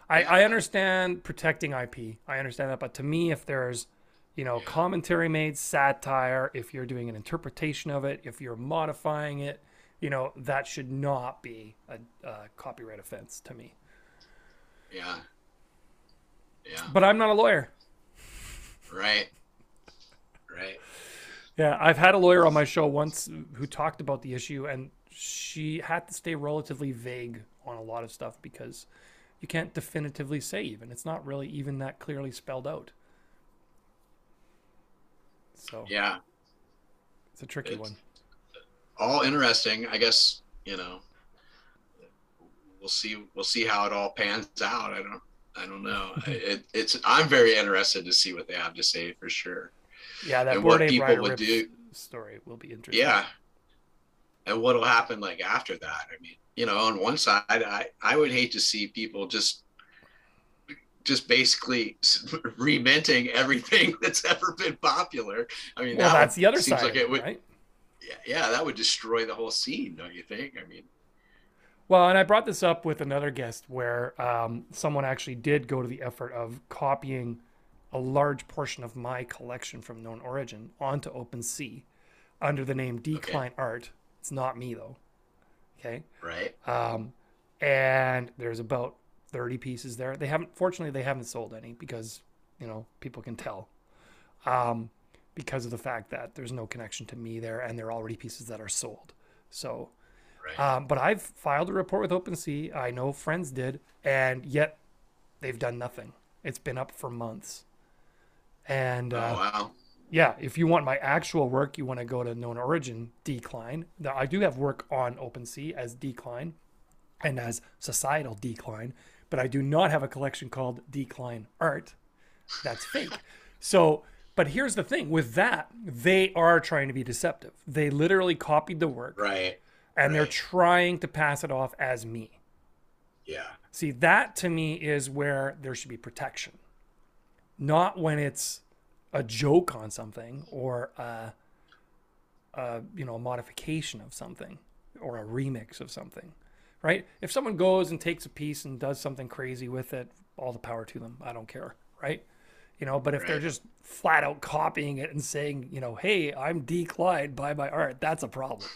I I understand protecting IP. I understand that, but to me, if there's you know commentary made, satire, if you're doing an interpretation of it, if you're modifying it, you know that should not be a, a copyright offense to me. Yeah. Yeah. But I'm not a lawyer. Right. Right. Yeah, I've had a lawyer on my show once who talked about the issue, and she had to stay relatively vague on a lot of stuff because you can't definitively say even. It's not really even that clearly spelled out. So yeah, it's a tricky it's one. All interesting, I guess. You know, we'll see. We'll see how it all pans out. I don't. I don't know. it, it's. I'm very interested to see what they have to say for sure. Yeah, that and what people would do story will be interesting. Yeah, and what will happen like after that? I mean, you know, on one side, I I would hate to see people just just basically reminting everything that's ever been popular. I mean, well, that that's the other side, like it would, right? Yeah, yeah, that would destroy the whole scene, don't you think? I mean, well, and I brought this up with another guest where um, someone actually did go to the effort of copying a large portion of my collection from known origin onto OpenSea under the name Decline okay. Art. It's not me though. Okay. Right. Um, and there's about 30 pieces there. They haven't, fortunately, they haven't sold any because, you know, people can tell. Um, because of the fact that there's no connection to me there and there are already pieces that are sold. So, right. um, but I've filed a report with OpenSea. I know friends did, and yet they've done nothing. It's been up for months. And oh, uh, wow. yeah, if you want my actual work, you want to go to known origin decline. Now, I do have work on OpenSea as decline and as societal decline, but I do not have a collection called decline art. That's fake. so, but here's the thing with that, they are trying to be deceptive. They literally copied the work. Right. And right. they're trying to pass it off as me. Yeah. See, that to me is where there should be protection not when it's a joke on something or a, a you know a modification of something or a remix of something right? If someone goes and takes a piece and does something crazy with it all the power to them. I don't care right? You know but if right. they're just flat out copying it and saying you know hey i'm declined by my art that's a problem.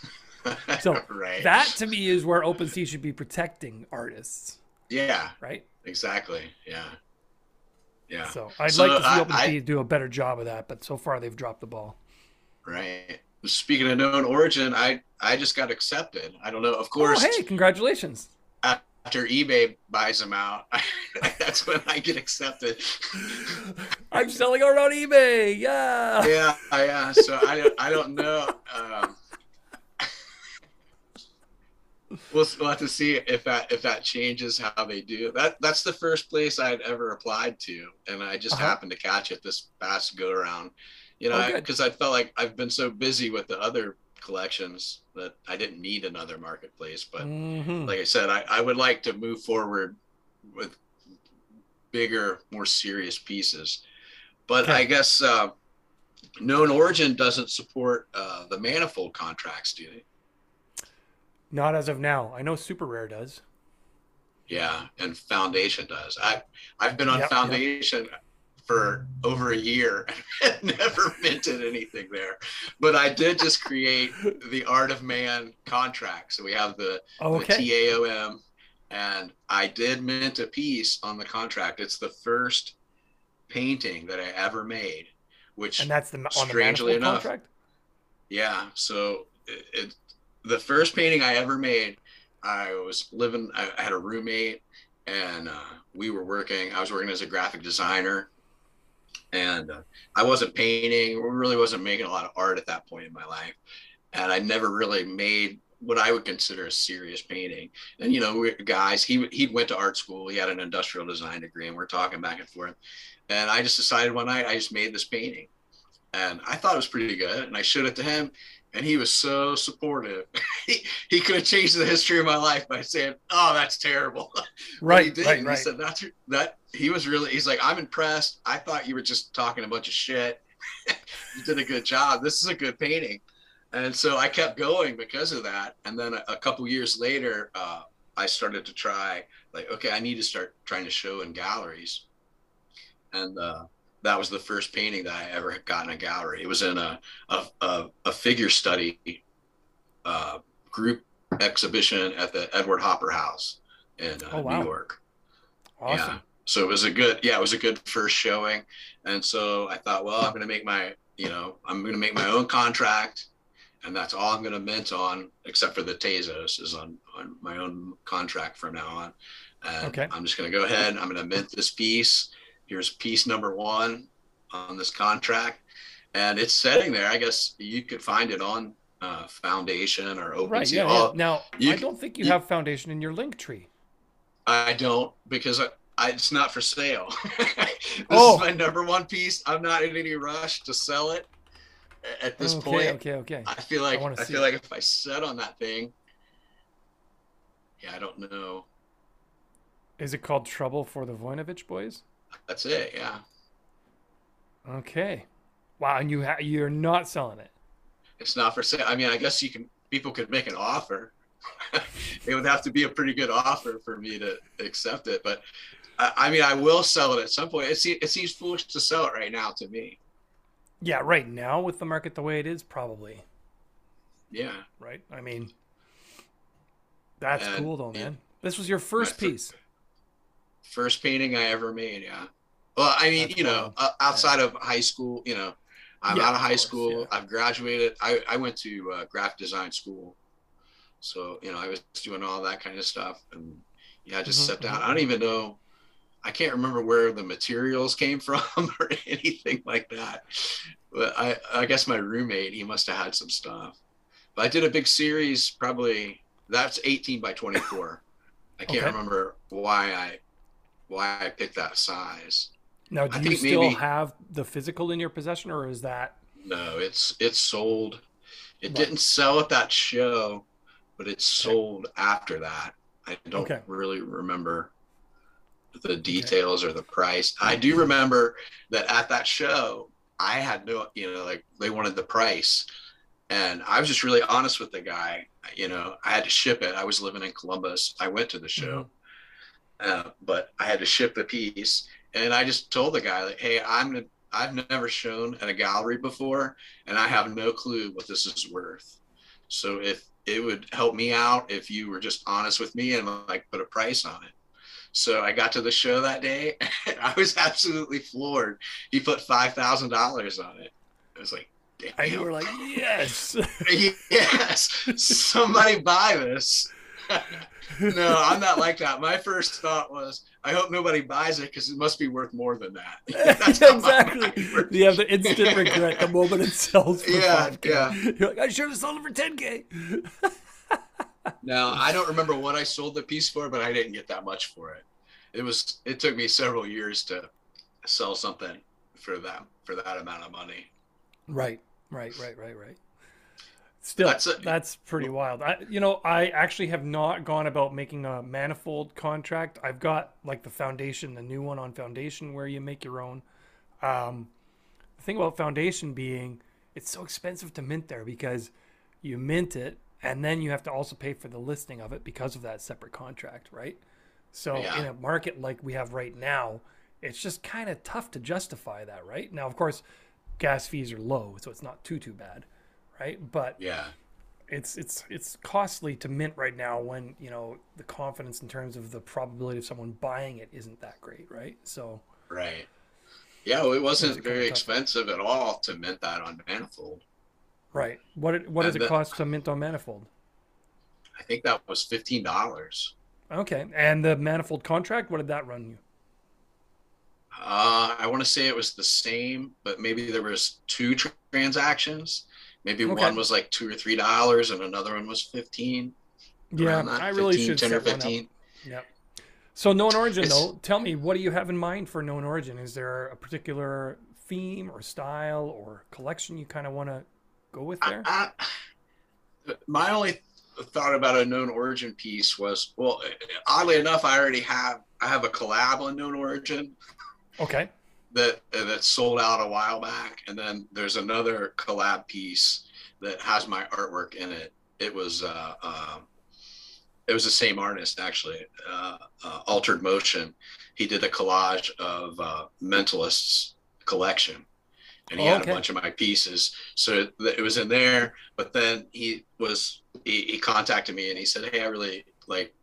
So right. that to me is where OpenSea should be protecting artists. Yeah. Right? Exactly. Yeah yeah. So I'd so like to see OpenSea do a better job of that, but so far they've dropped the ball. Right. Speaking of known origin, I I just got accepted. I don't know. Of course. Oh, hey, congratulations. After eBay buys them out, that's when I get accepted. I'm selling art on eBay. Yeah. Yeah, yeah. So I don't I don't know. Um, we'll, we'll have to see if that if that changes how they do that that's the first place i'd ever applied to and i just uh-huh. happened to catch it this past go around you know because oh, I, I, felt like i've been so busy with the other collections that i didn't need another marketplace but mm-hmm. like i said I, I would like to move forward with bigger more serious pieces but okay. i guess uh, known origin doesn't support uh, the manifold contracts do they not as of now. I know Super Rare does. Yeah, and Foundation does. I I've been on yep, Foundation yep. for over a year and never minted anything there. But I did just create the Art of Man contract. So we have the, okay. the TAOM and I did mint a piece on the contract. It's the first painting that I ever made, which and that's the on strangely the enough, contract. Yeah, so it, it, the first painting I ever made, I was living, I had a roommate and uh, we were working, I was working as a graphic designer and uh, I wasn't painting, really wasn't making a lot of art at that point in my life. And I never really made what I would consider a serious painting. And, you know, guys, he, he went to art school, he had an industrial design degree and we're talking back and forth. And I just decided one night I just made this painting and I thought it was pretty good. And I showed it to him, and he was so supportive. he, he could have changed the history of my life by saying, "Oh, that's terrible." right, he did. right, right. He said that's that. He was really. He's like, "I'm impressed. I thought you were just talking a bunch of shit. you did a good job. This is a good painting." And so I kept going because of that. And then a, a couple years later, uh, I started to try like, okay, I need to start trying to show in galleries. And uh, that was the first painting that I ever got in a gallery. It was in a a, a, a figure study uh, group exhibition at the Edward Hopper House in uh, Oh, wow. New York. Awesome. Yeah. So it was a good, yeah, it was a good first showing. And so I thought, well, I'm going to make my, you know, I'm going to make my own contract. And that's all I'm going to mint on, except for the Tezos, is on, on my own contract from now on. And Okay. I'm just going to go ahead. I'm going to mint this piece. Here's piece number one on this contract. And it's sitting there. I guess you could find it on uh, Foundation or OpenSea. Right. Yeah, yeah. Now, you I don't think you you- have foundation in your link tree. I don't because I, I, it's not for sale. this Oh. is my number one piece. I'm not in any rush to sell it at this okay, point. okay, okay. I feel like wanna I, feel it. like if I set on that thing, yeah, I don't know. Is it called Trouble for the Voinovich Boys? That's it. Yeah, Okay. Wow, and you ha- you're not selling it. it's not for sale. I mean, I guess you can. People could make an offer. it would have to be a pretty good offer for me to accept it. But I, I mean, I will sell it at some point. It, se- it seems foolish to sell it right now to me. Yeah, right now with the market the way it is, probably. Yeah. Right. I mean, that's And, cool though, man. This was your first fir- piece. First painting I ever made. Yeah. Well, I mean, That's you know, uh, outside of high school, you know, I'm Yeah, out of of high course, school. yeah. I've graduated. I, I went to uh, graphic design school. So, you know, I was doing all that kind of stuff. And yeah, I just Mhm, sat down. mhm, I don't even know. I can't remember where the materials came from or anything like that. But I, I guess my roommate, he must have had some stuff. But I did a big series, probably that's 18 by 24. I can't Okay. remember why I why I picked that size. Now, do I you still maybe- have the physical in your possession, or is that No, it's it's sold. It Right. didn't sell at that show, but it sold after that. I don't Okay. really remember the details or the price. I do remember that at that show, I had no, you know, like they wanted the price. And I was just really honest with the guy. You know, I had to ship it. I was living in Columbus. I went to the show, mm-hmm. Uh, but I had to ship the piece. And I just told the guy, like, hey, I'm I've never shown at a gallery before, and I have no clue what this is worth. So if it would help me out if you were just honest with me and like put a price on it. So I got to the show that day and I was absolutely floored. He put five thousand dollars on it. I was like, damn. and you were like, yes, yes, somebody buy this. No, I'm not like that. My first thought was, I hope nobody buys it because it must be worth more than that. That's how my exactly. You have the instant regret the moment it sells for Yeah, 5K. yeah. You're like, I should have sold it for 10K. Now I don't remember what I sold the piece for, but I didn't get that much for it. It was it took me several years to sell something for that for that amount of money. Right, right, right, right, right. Still, That's that's, a- pretty wild. I, you know, I actually have not gone about making a manifold contract. I've got like the foundation, the new one on foundation, where you make your own. Um, the thing about foundation being, it's so expensive to mint there because you mint it and then you have to also pay for the listing of it because of that separate contract, right? So Yeah. in a market like we have right now, it's just kind of tough to justify that, right? Now, of course, gas fees are low, so it's not too too bad, right? But Yeah. it's it's it's costly to mint right now when you know the confidence in terms of the probability of someone buying it isn't that great, right? So Right. Yeah, well, it wasn't it very expensive at all to mint that on Manifold. right, what it, what does And it cost to mint on manifold? I think that was fifteen dollars. Okay, and the manifold contract, what did that run you? Uh, I want to say it was the same, but maybe there was two tr- transactions. Maybe Okay. one was like two or three dollars, and another one was fifteen. Yeah, I really 15, should 10 or fifteen. Yeah. So known origin It's- though, tell me what do you have in mind for known origin? Is there a particular theme or style or collection you kind of want to go with there? I, I, my only thought about a known origin piece was well, oddly enough, I already have I have a collab on known origin. Okay. That that sold out a while back, and then there's another collab piece that has my artwork in it. It was uh, uh, it was the same artist actually, uh, uh Altered Motion. He did a collage of uh, Mentalists collection and he oh, had a bunch of my pieces. So it was in there. But then he was he, he contacted me and he said, "Hey, I really like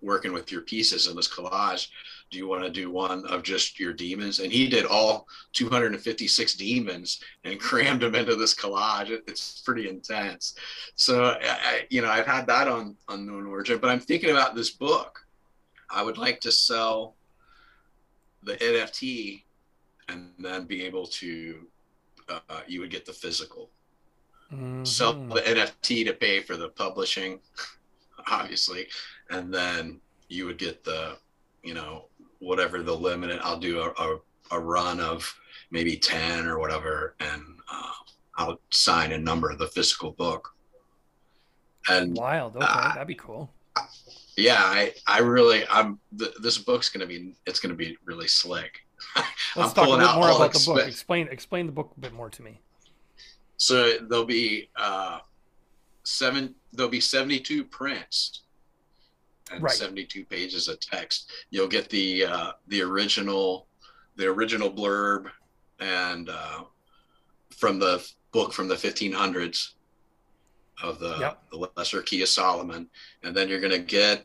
working with your pieces in this collage. Do you want to do one of just your demons?" And he did all 256 demons and crammed them into this collage. It, it's pretty intense. So I, you know, I've had that on unknown origin, but I'm thinking about this book. I would like to sell the NFT and then be able to uh, you would get the physical. Mm-hmm. Sell the NFT to pay for the publishing, obviously, and then you would get the, you know, whatever the limit. and I'll do a, a, a run of maybe ten or whatever, and uh, I'll sign a number of the physical book. And wild, okay, uh, that'd be cool. Yeah, I I really I'm th- this book's gonna be it's gonna be really slick. Let's talk a bit more about the book. Explain explain the book a bit more to me. So there'll be uh, seven. There'll be seventy-two prints and right. seventy-two pages of text. You'll get the uh, the original the original blurb and uh, from the book from the 1500s of the, yep. the Lesser Key of Solomon, and then you're going to get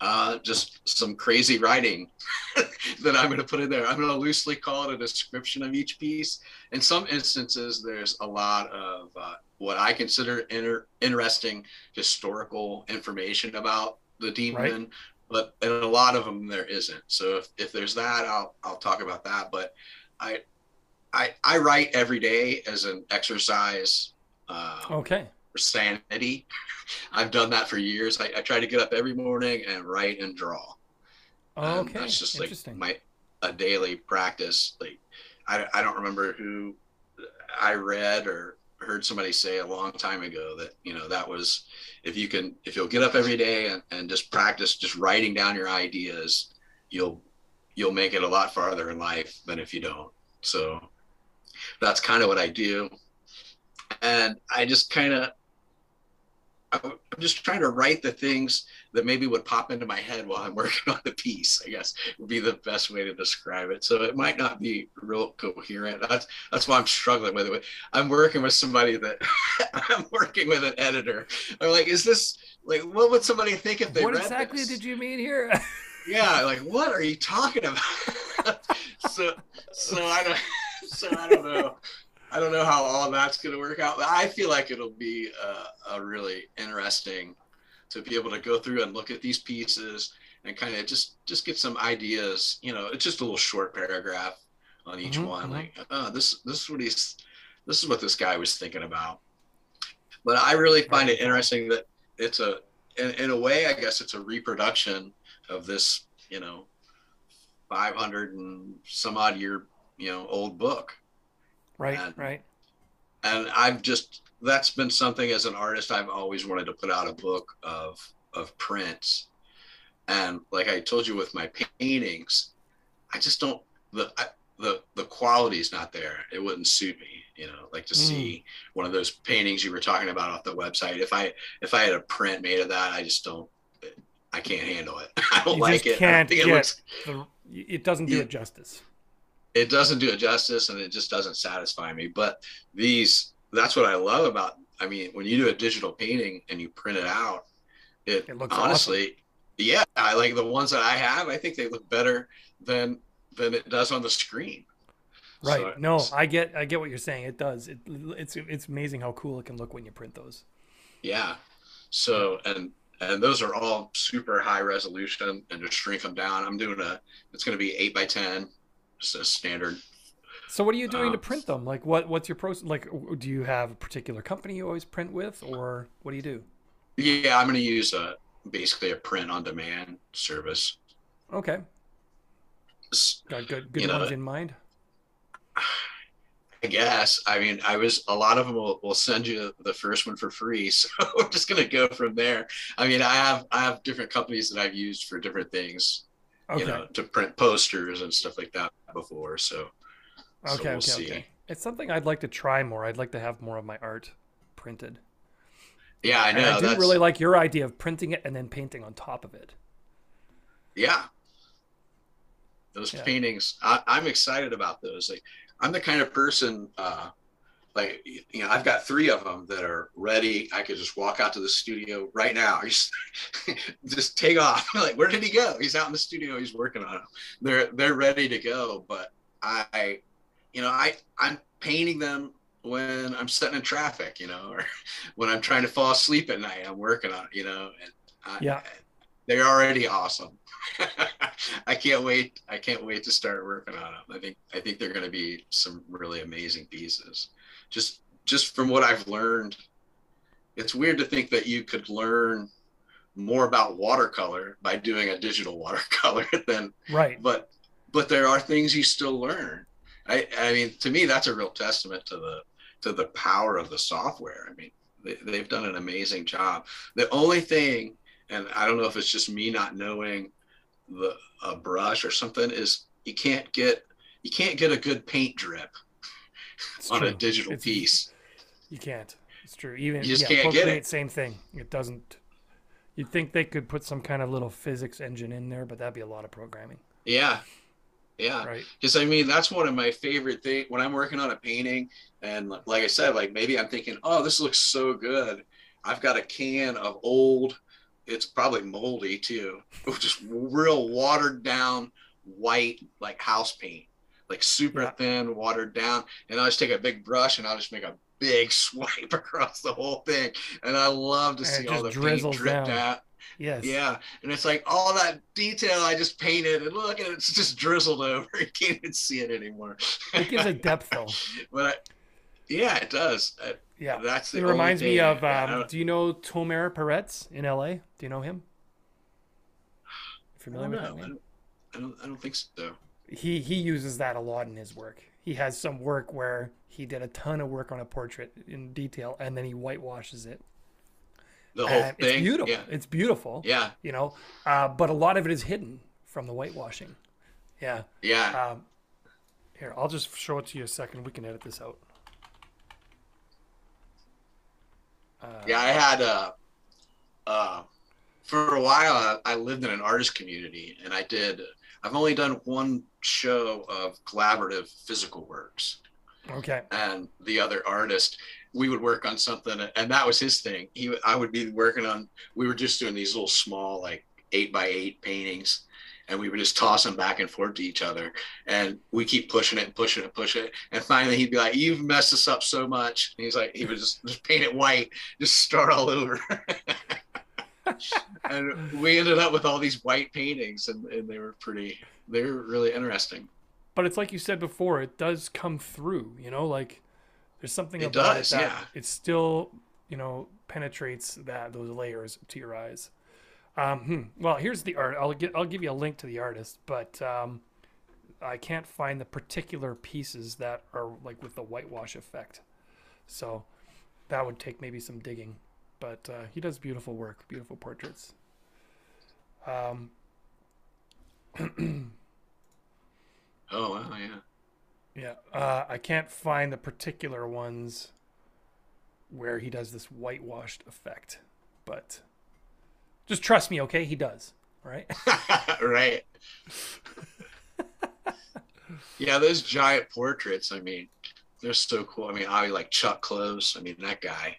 uh, just some crazy writing that I'm going to put in there. I'm going to loosely call it a description of each piece. In some instances, there's a lot of uh, what I consider inter- interesting historical information about the demon, right. but in a lot of them there isn't. So if, if there's that, I'll I'll talk about that. But I I I write every day as an exercise. Uh, okay For sanity. I've done that for years. I, I, try to get up every morning and write and draw. Oh, okay. that's just like my a daily practice. Like I, I don't remember who I read or heard somebody say a long time ago that you know that was if you can if you'll get up every day and, and just practice just writing down your ideas you'll you'll make it a lot farther in life than if you don't. So that's kind of what i do. And i just kind of I'm just trying to write the things that maybe would pop into my head while I'm working on the piece. I guess would be the best way to describe it. So it might not be real coherent. That's that's why I'm struggling with it. I'm working with somebody that I'm working with an editor. I'm like, is this like what would somebody think if they what read exactly this? did you mean here? yeah, like what are you talking about? so so I don't so I don't know. I don't know how all that's going to work out. But I feel like it'll be a, a, really interesting to be able to go through and look at these pieces and kind of just just get some ideas. You know, it's just a little short paragraph on each mm-hmm, one. Mm-hmm. Like, oh, this this is what he's this is what this guy was thinking about. But I really find it interesting that it's a in, in a way, I guess it's a reproduction of this, you know, 500 and some odd year, you know, old book Right, and, right. And I've just that's been something as an artist I've always wanted to put out a book of of prints. And like I told you with my paintings, I just don't the I, the the quality is not there. It wouldn't suit me, you know, like to mm. see one of those paintings you were talking about off the website. If I if I had a print made of that, I just don't I can't handle it. I don't you like it. Can't it, looks, the, it doesn't do you, it justice it doesn't do it justice and it just doesn't satisfy me. But these, that's what I love about, I mean, when you do a digital painting and you print it out, it, it honestly, awesome. yeah, I like the ones that I have. I think they look better than, than it does on the screen. Right. So, no, I get, I get what you're saying. It does. It, it's, it's amazing how cool it can look when you print those. Yeah. So, and, and those are all super high resolution and to shrink them down. I'm doing a, it's going to be eight by 10 just a standard. So what are you doing to um, print them? Like what what's your process? Like do you have a particular company you always print with, or what do you do? Yeah, I'm going to use a basically a print on demand service. Okay. Got good good ones know, in mind. I guess. I mean, I was a lot of them will, will send you the first one for free, so we're just gonna go from there. I mean, I have I have different companies that I've used for different things, okay. you know, to print posters and stuff like that before. So, okay, so we'll okay, see. okay. It's something I'd like to try more. I'd like to have more of my art printed. Yeah, I know. And I do really like your idea of printing it and then painting on top of it. Yeah, those yeah. paintings, I, am excited about those. Like, I'm the kind of person, uh, like, you know, I've got three of them that are ready. I could just walk out to the studio right now. Just, just take off. like, where did he go? He's out in the studio. He's working on them. They're they're ready to go. But I, you know, I I'm painting them when I'm sitting in traffic, you know, or when I'm trying to fall asleep at night. I'm working on it, you know, and I, yeah, they're already awesome. I can't wait. I can't wait to start working on them. I think I think they're going to be some really amazing pieces. Just just from what I've learned, it's weird to think that you could learn more about watercolor by doing a digital watercolor than right. But but there are things you still learn. I I mean to me that's a real testament to the to the power of the software. I mean they, they've done an amazing job. The only thing and I don't know if it's just me not knowing the a brush or something is you can't get you can't get a good paint drip it's on true. a digital it's, piece. You can't. It's true. Even you just yeah, can't get it. Same thing. It doesn't. You'd think they could put some kind of little physics engine in there, but that'd be a lot of programming. Yeah, yeah. Right. Because I mean, that's one of my favorite things when I'm working on a painting, and like I said, like maybe I'm thinking, oh, this looks so good. I've got a can of old it's probably moldy too. Just real watered down white like house paint, like super yeah. thin, watered down. And I just take a big brush and I'll just make a big swipe across the whole thing. And I love to and see all the paint dripped down. out. Yes. Yeah. And it's like all that detail I just painted and look it, it's just drizzled over. You can't even see it anymore. It gives a depth though. but I, yeah, it does. Yeah, that's it. reminds me of. Um, do you know Tomer Peretz in L.A.? Do you know him? Familiar with that name? I don't, I don't think so. He he uses that a lot in his work. He has some work where he did a ton of work on a portrait in detail, and then he whitewashes it. The whole and thing. It's beautiful. Yeah. It's beautiful. Yeah. You know, uh, but a lot of it is hidden from the whitewashing. Yeah. Yeah. Um, here, I'll just show it to you a second. We can edit this out. Uh, yeah, I had uh, uh, for a while. I lived in an artist community, and I did. I've only done one show of collaborative physical works. Okay. And the other artist, we would work on something, and that was his thing. He, I would be working on. We were just doing these little small, like eight by eight paintings, and we would just toss them back and forth to each other. And we keep pushing it and pushing it and pushing it. And finally he'd be like, You've messed us up so much. And he's like, he would just, just paint it white, just start all over. and we ended up with all these white paintings and, and they were pretty they were really interesting. But it's like you said before, it does come through, you know, like there's something it about does, it that yeah. it still, you know, penetrates that those layers to your eyes. Um, hmm. Well, here's the art. I'll get. I'll give you a link to the artist, but um, I can't find the particular pieces that are like with the whitewash effect. So that would take maybe some digging. But uh, he does beautiful work, beautiful portraits. Um. oh wow! Yeah. Yeah. Uh, I can't find the particular ones where he does this whitewashed effect, but just trust me, okay? He does. Right. right. yeah, those giant portraits. I mean, they're so cool. I mean, I like Chuck Close. I mean, that guy.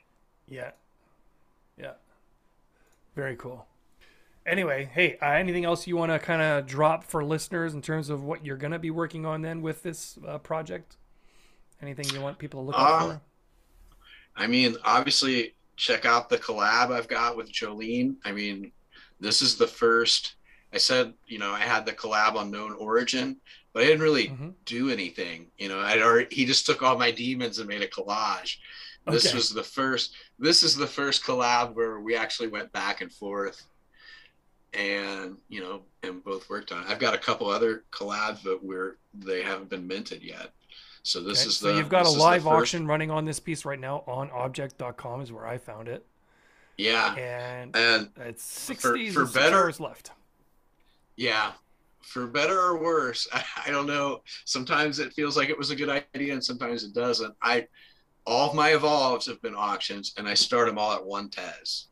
Yeah. Yeah. Very cool. Anyway, hey, uh, anything else you want to kind of drop for listeners in terms of what you're going to be working on then with this uh, project? Anything you want people to look uh, for? I mean, obviously, check out the collab I've got with Jolene. I mean, this is the first. I said, you know, I had the collab on Known Origin, but I didn't really mm-hmm. do anything. You know, I'd already he just took all my demons and made a collage. This okay. was the first. This is the first collab where we actually went back and forth, and you know, and both worked on. It. I've got a couple other collabs, but we're they haven't been minted yet. So this Okay, is the. so you've got a this is the live auction running on this piece right now on objkt.com is where I found it. Yeah, And and it's for 60 for better- hours left. yeah, for better or worse, I, I don't know. Sometimes it feels like it was a good idea, and sometimes it doesn't. I all of my evolves have been auctions, and I start them all at one tez.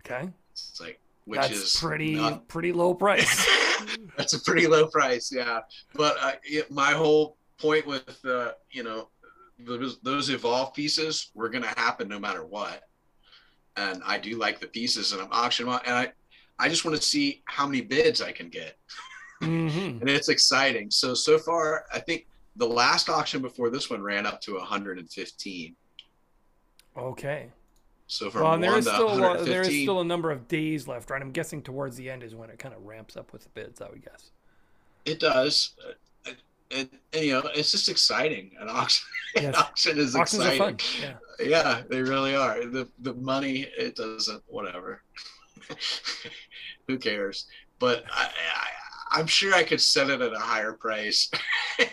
Okay. It's like which That's is pretty not- pretty low price. That's a pretty low price, yeah. But I, it, my whole point with uh, you know those those evolve pieces were going to happen no matter what, and I do like the pieces, and I'm auctioning them, and I I just want to see how many bids I can get, hmm and it's exciting. So so far, I think the last auction before this one ran up to 115. Okay. So from Well, there one is to still a, there is still a number of days left, right? I'm guessing towards the end is when it kind of ramps up with the bids. I would guess. it does. Uh, And, and you know, it's just exciting. An auction, an auction is Auctions exciting. are fun. Yeah. yeah they really are the the money it doesn't whatever who cares but I, I i'm sure i could set it at a higher price I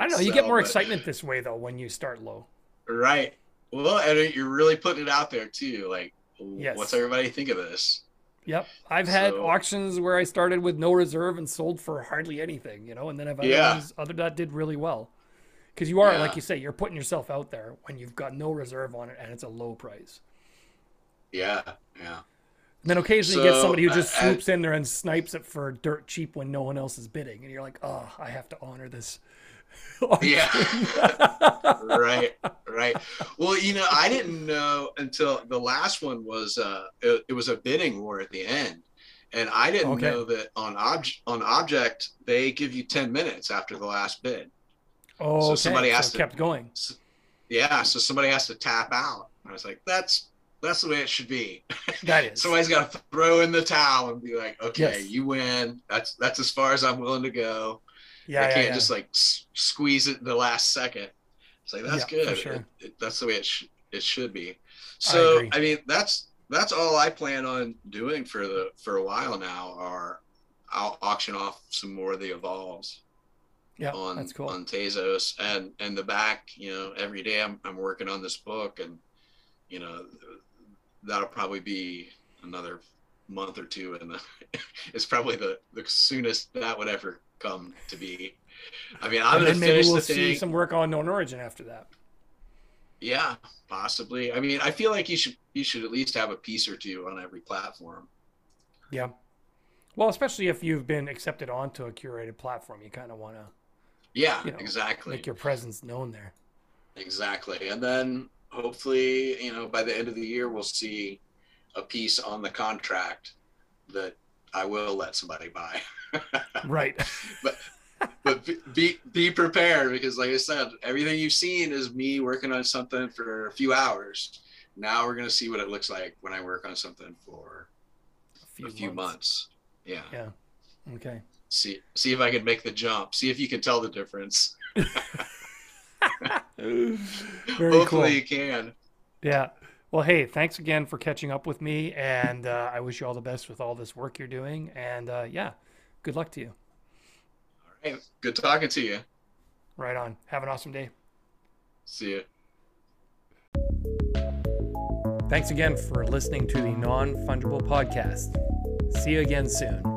don't know. You get more excitement this way though when you start low. right well and you're really putting it out there too like Yes. what's everybody think of this Yep. I've had So- auctions where I started with no reserve and sold for hardly anything, you know, and then I've other Yeah. ones other that did really well. Because you are, Yeah. like you say, you're putting yourself out there when you've got no reserve on it and it's a low price. yeah yeah then occasionally you get somebody who just uh, swoops in there and snipes it for dirt cheap when no one else is bidding, and you're like, oh, I have to honor this. Yeah. right right well you know i didn't know until the last one was uh it, it was a bidding war at the end and i didn't Okay. know that on objkt on objkt they give you 10 minutes after the last bid oh, So okay. somebody so has it to- kept going. yeah so somebody has to tap out i was like that's that's the way it should be That is. somebody's got to throw in the towel and be like okay Yes. you win that's that's as far as i'm willing to go yeah, I yeah, can't yeah. just like s- squeeze it in the last second. It's like that's Yeah, good. sure. It- it- that's the way it sh- it should be. So agree. I, mean, that's that's all I plan on doing for the for a while now. Are I'll auction off some more of the evolves yeah, on that's cool. on Tezos and and the back. You know, every day I'm I'm working on this book, and you know that'll probably be another month or two, and it's probably the the soonest that would ever come to be. I mean, I'm and gonna maybe finish we'll the see thing. some work on known origin after that. Yeah, possibly. I mean, I feel like you should you should at least have a piece or two on every platform. Yeah. Well, especially if you've been accepted onto a curated platform, you kind of want to Yeah, You know, exactly. make your presence known there. Exactly. And then hopefully, you know, by the end of the year, we'll see a piece on the contract that I will let somebody buy. Right. but be- be be prepared because, like I said, everything you've seen is me working on something for a few hours. Now we're gonna see what it looks like when I work on something for a few months. Yeah. Yeah. Okay. See see if I can make the jump. See if you can tell the difference. Very Hopefully cool. you can. Yeah. Well, hey, thanks again for catching up with me, and uh, I wish you all the best with all this work you're doing. And uh, yeah, good luck to you. All right. Good talking to you. Right on. Have an awesome day. See you. Thanks again for listening to the Non Fungible Podcast. See you again soon.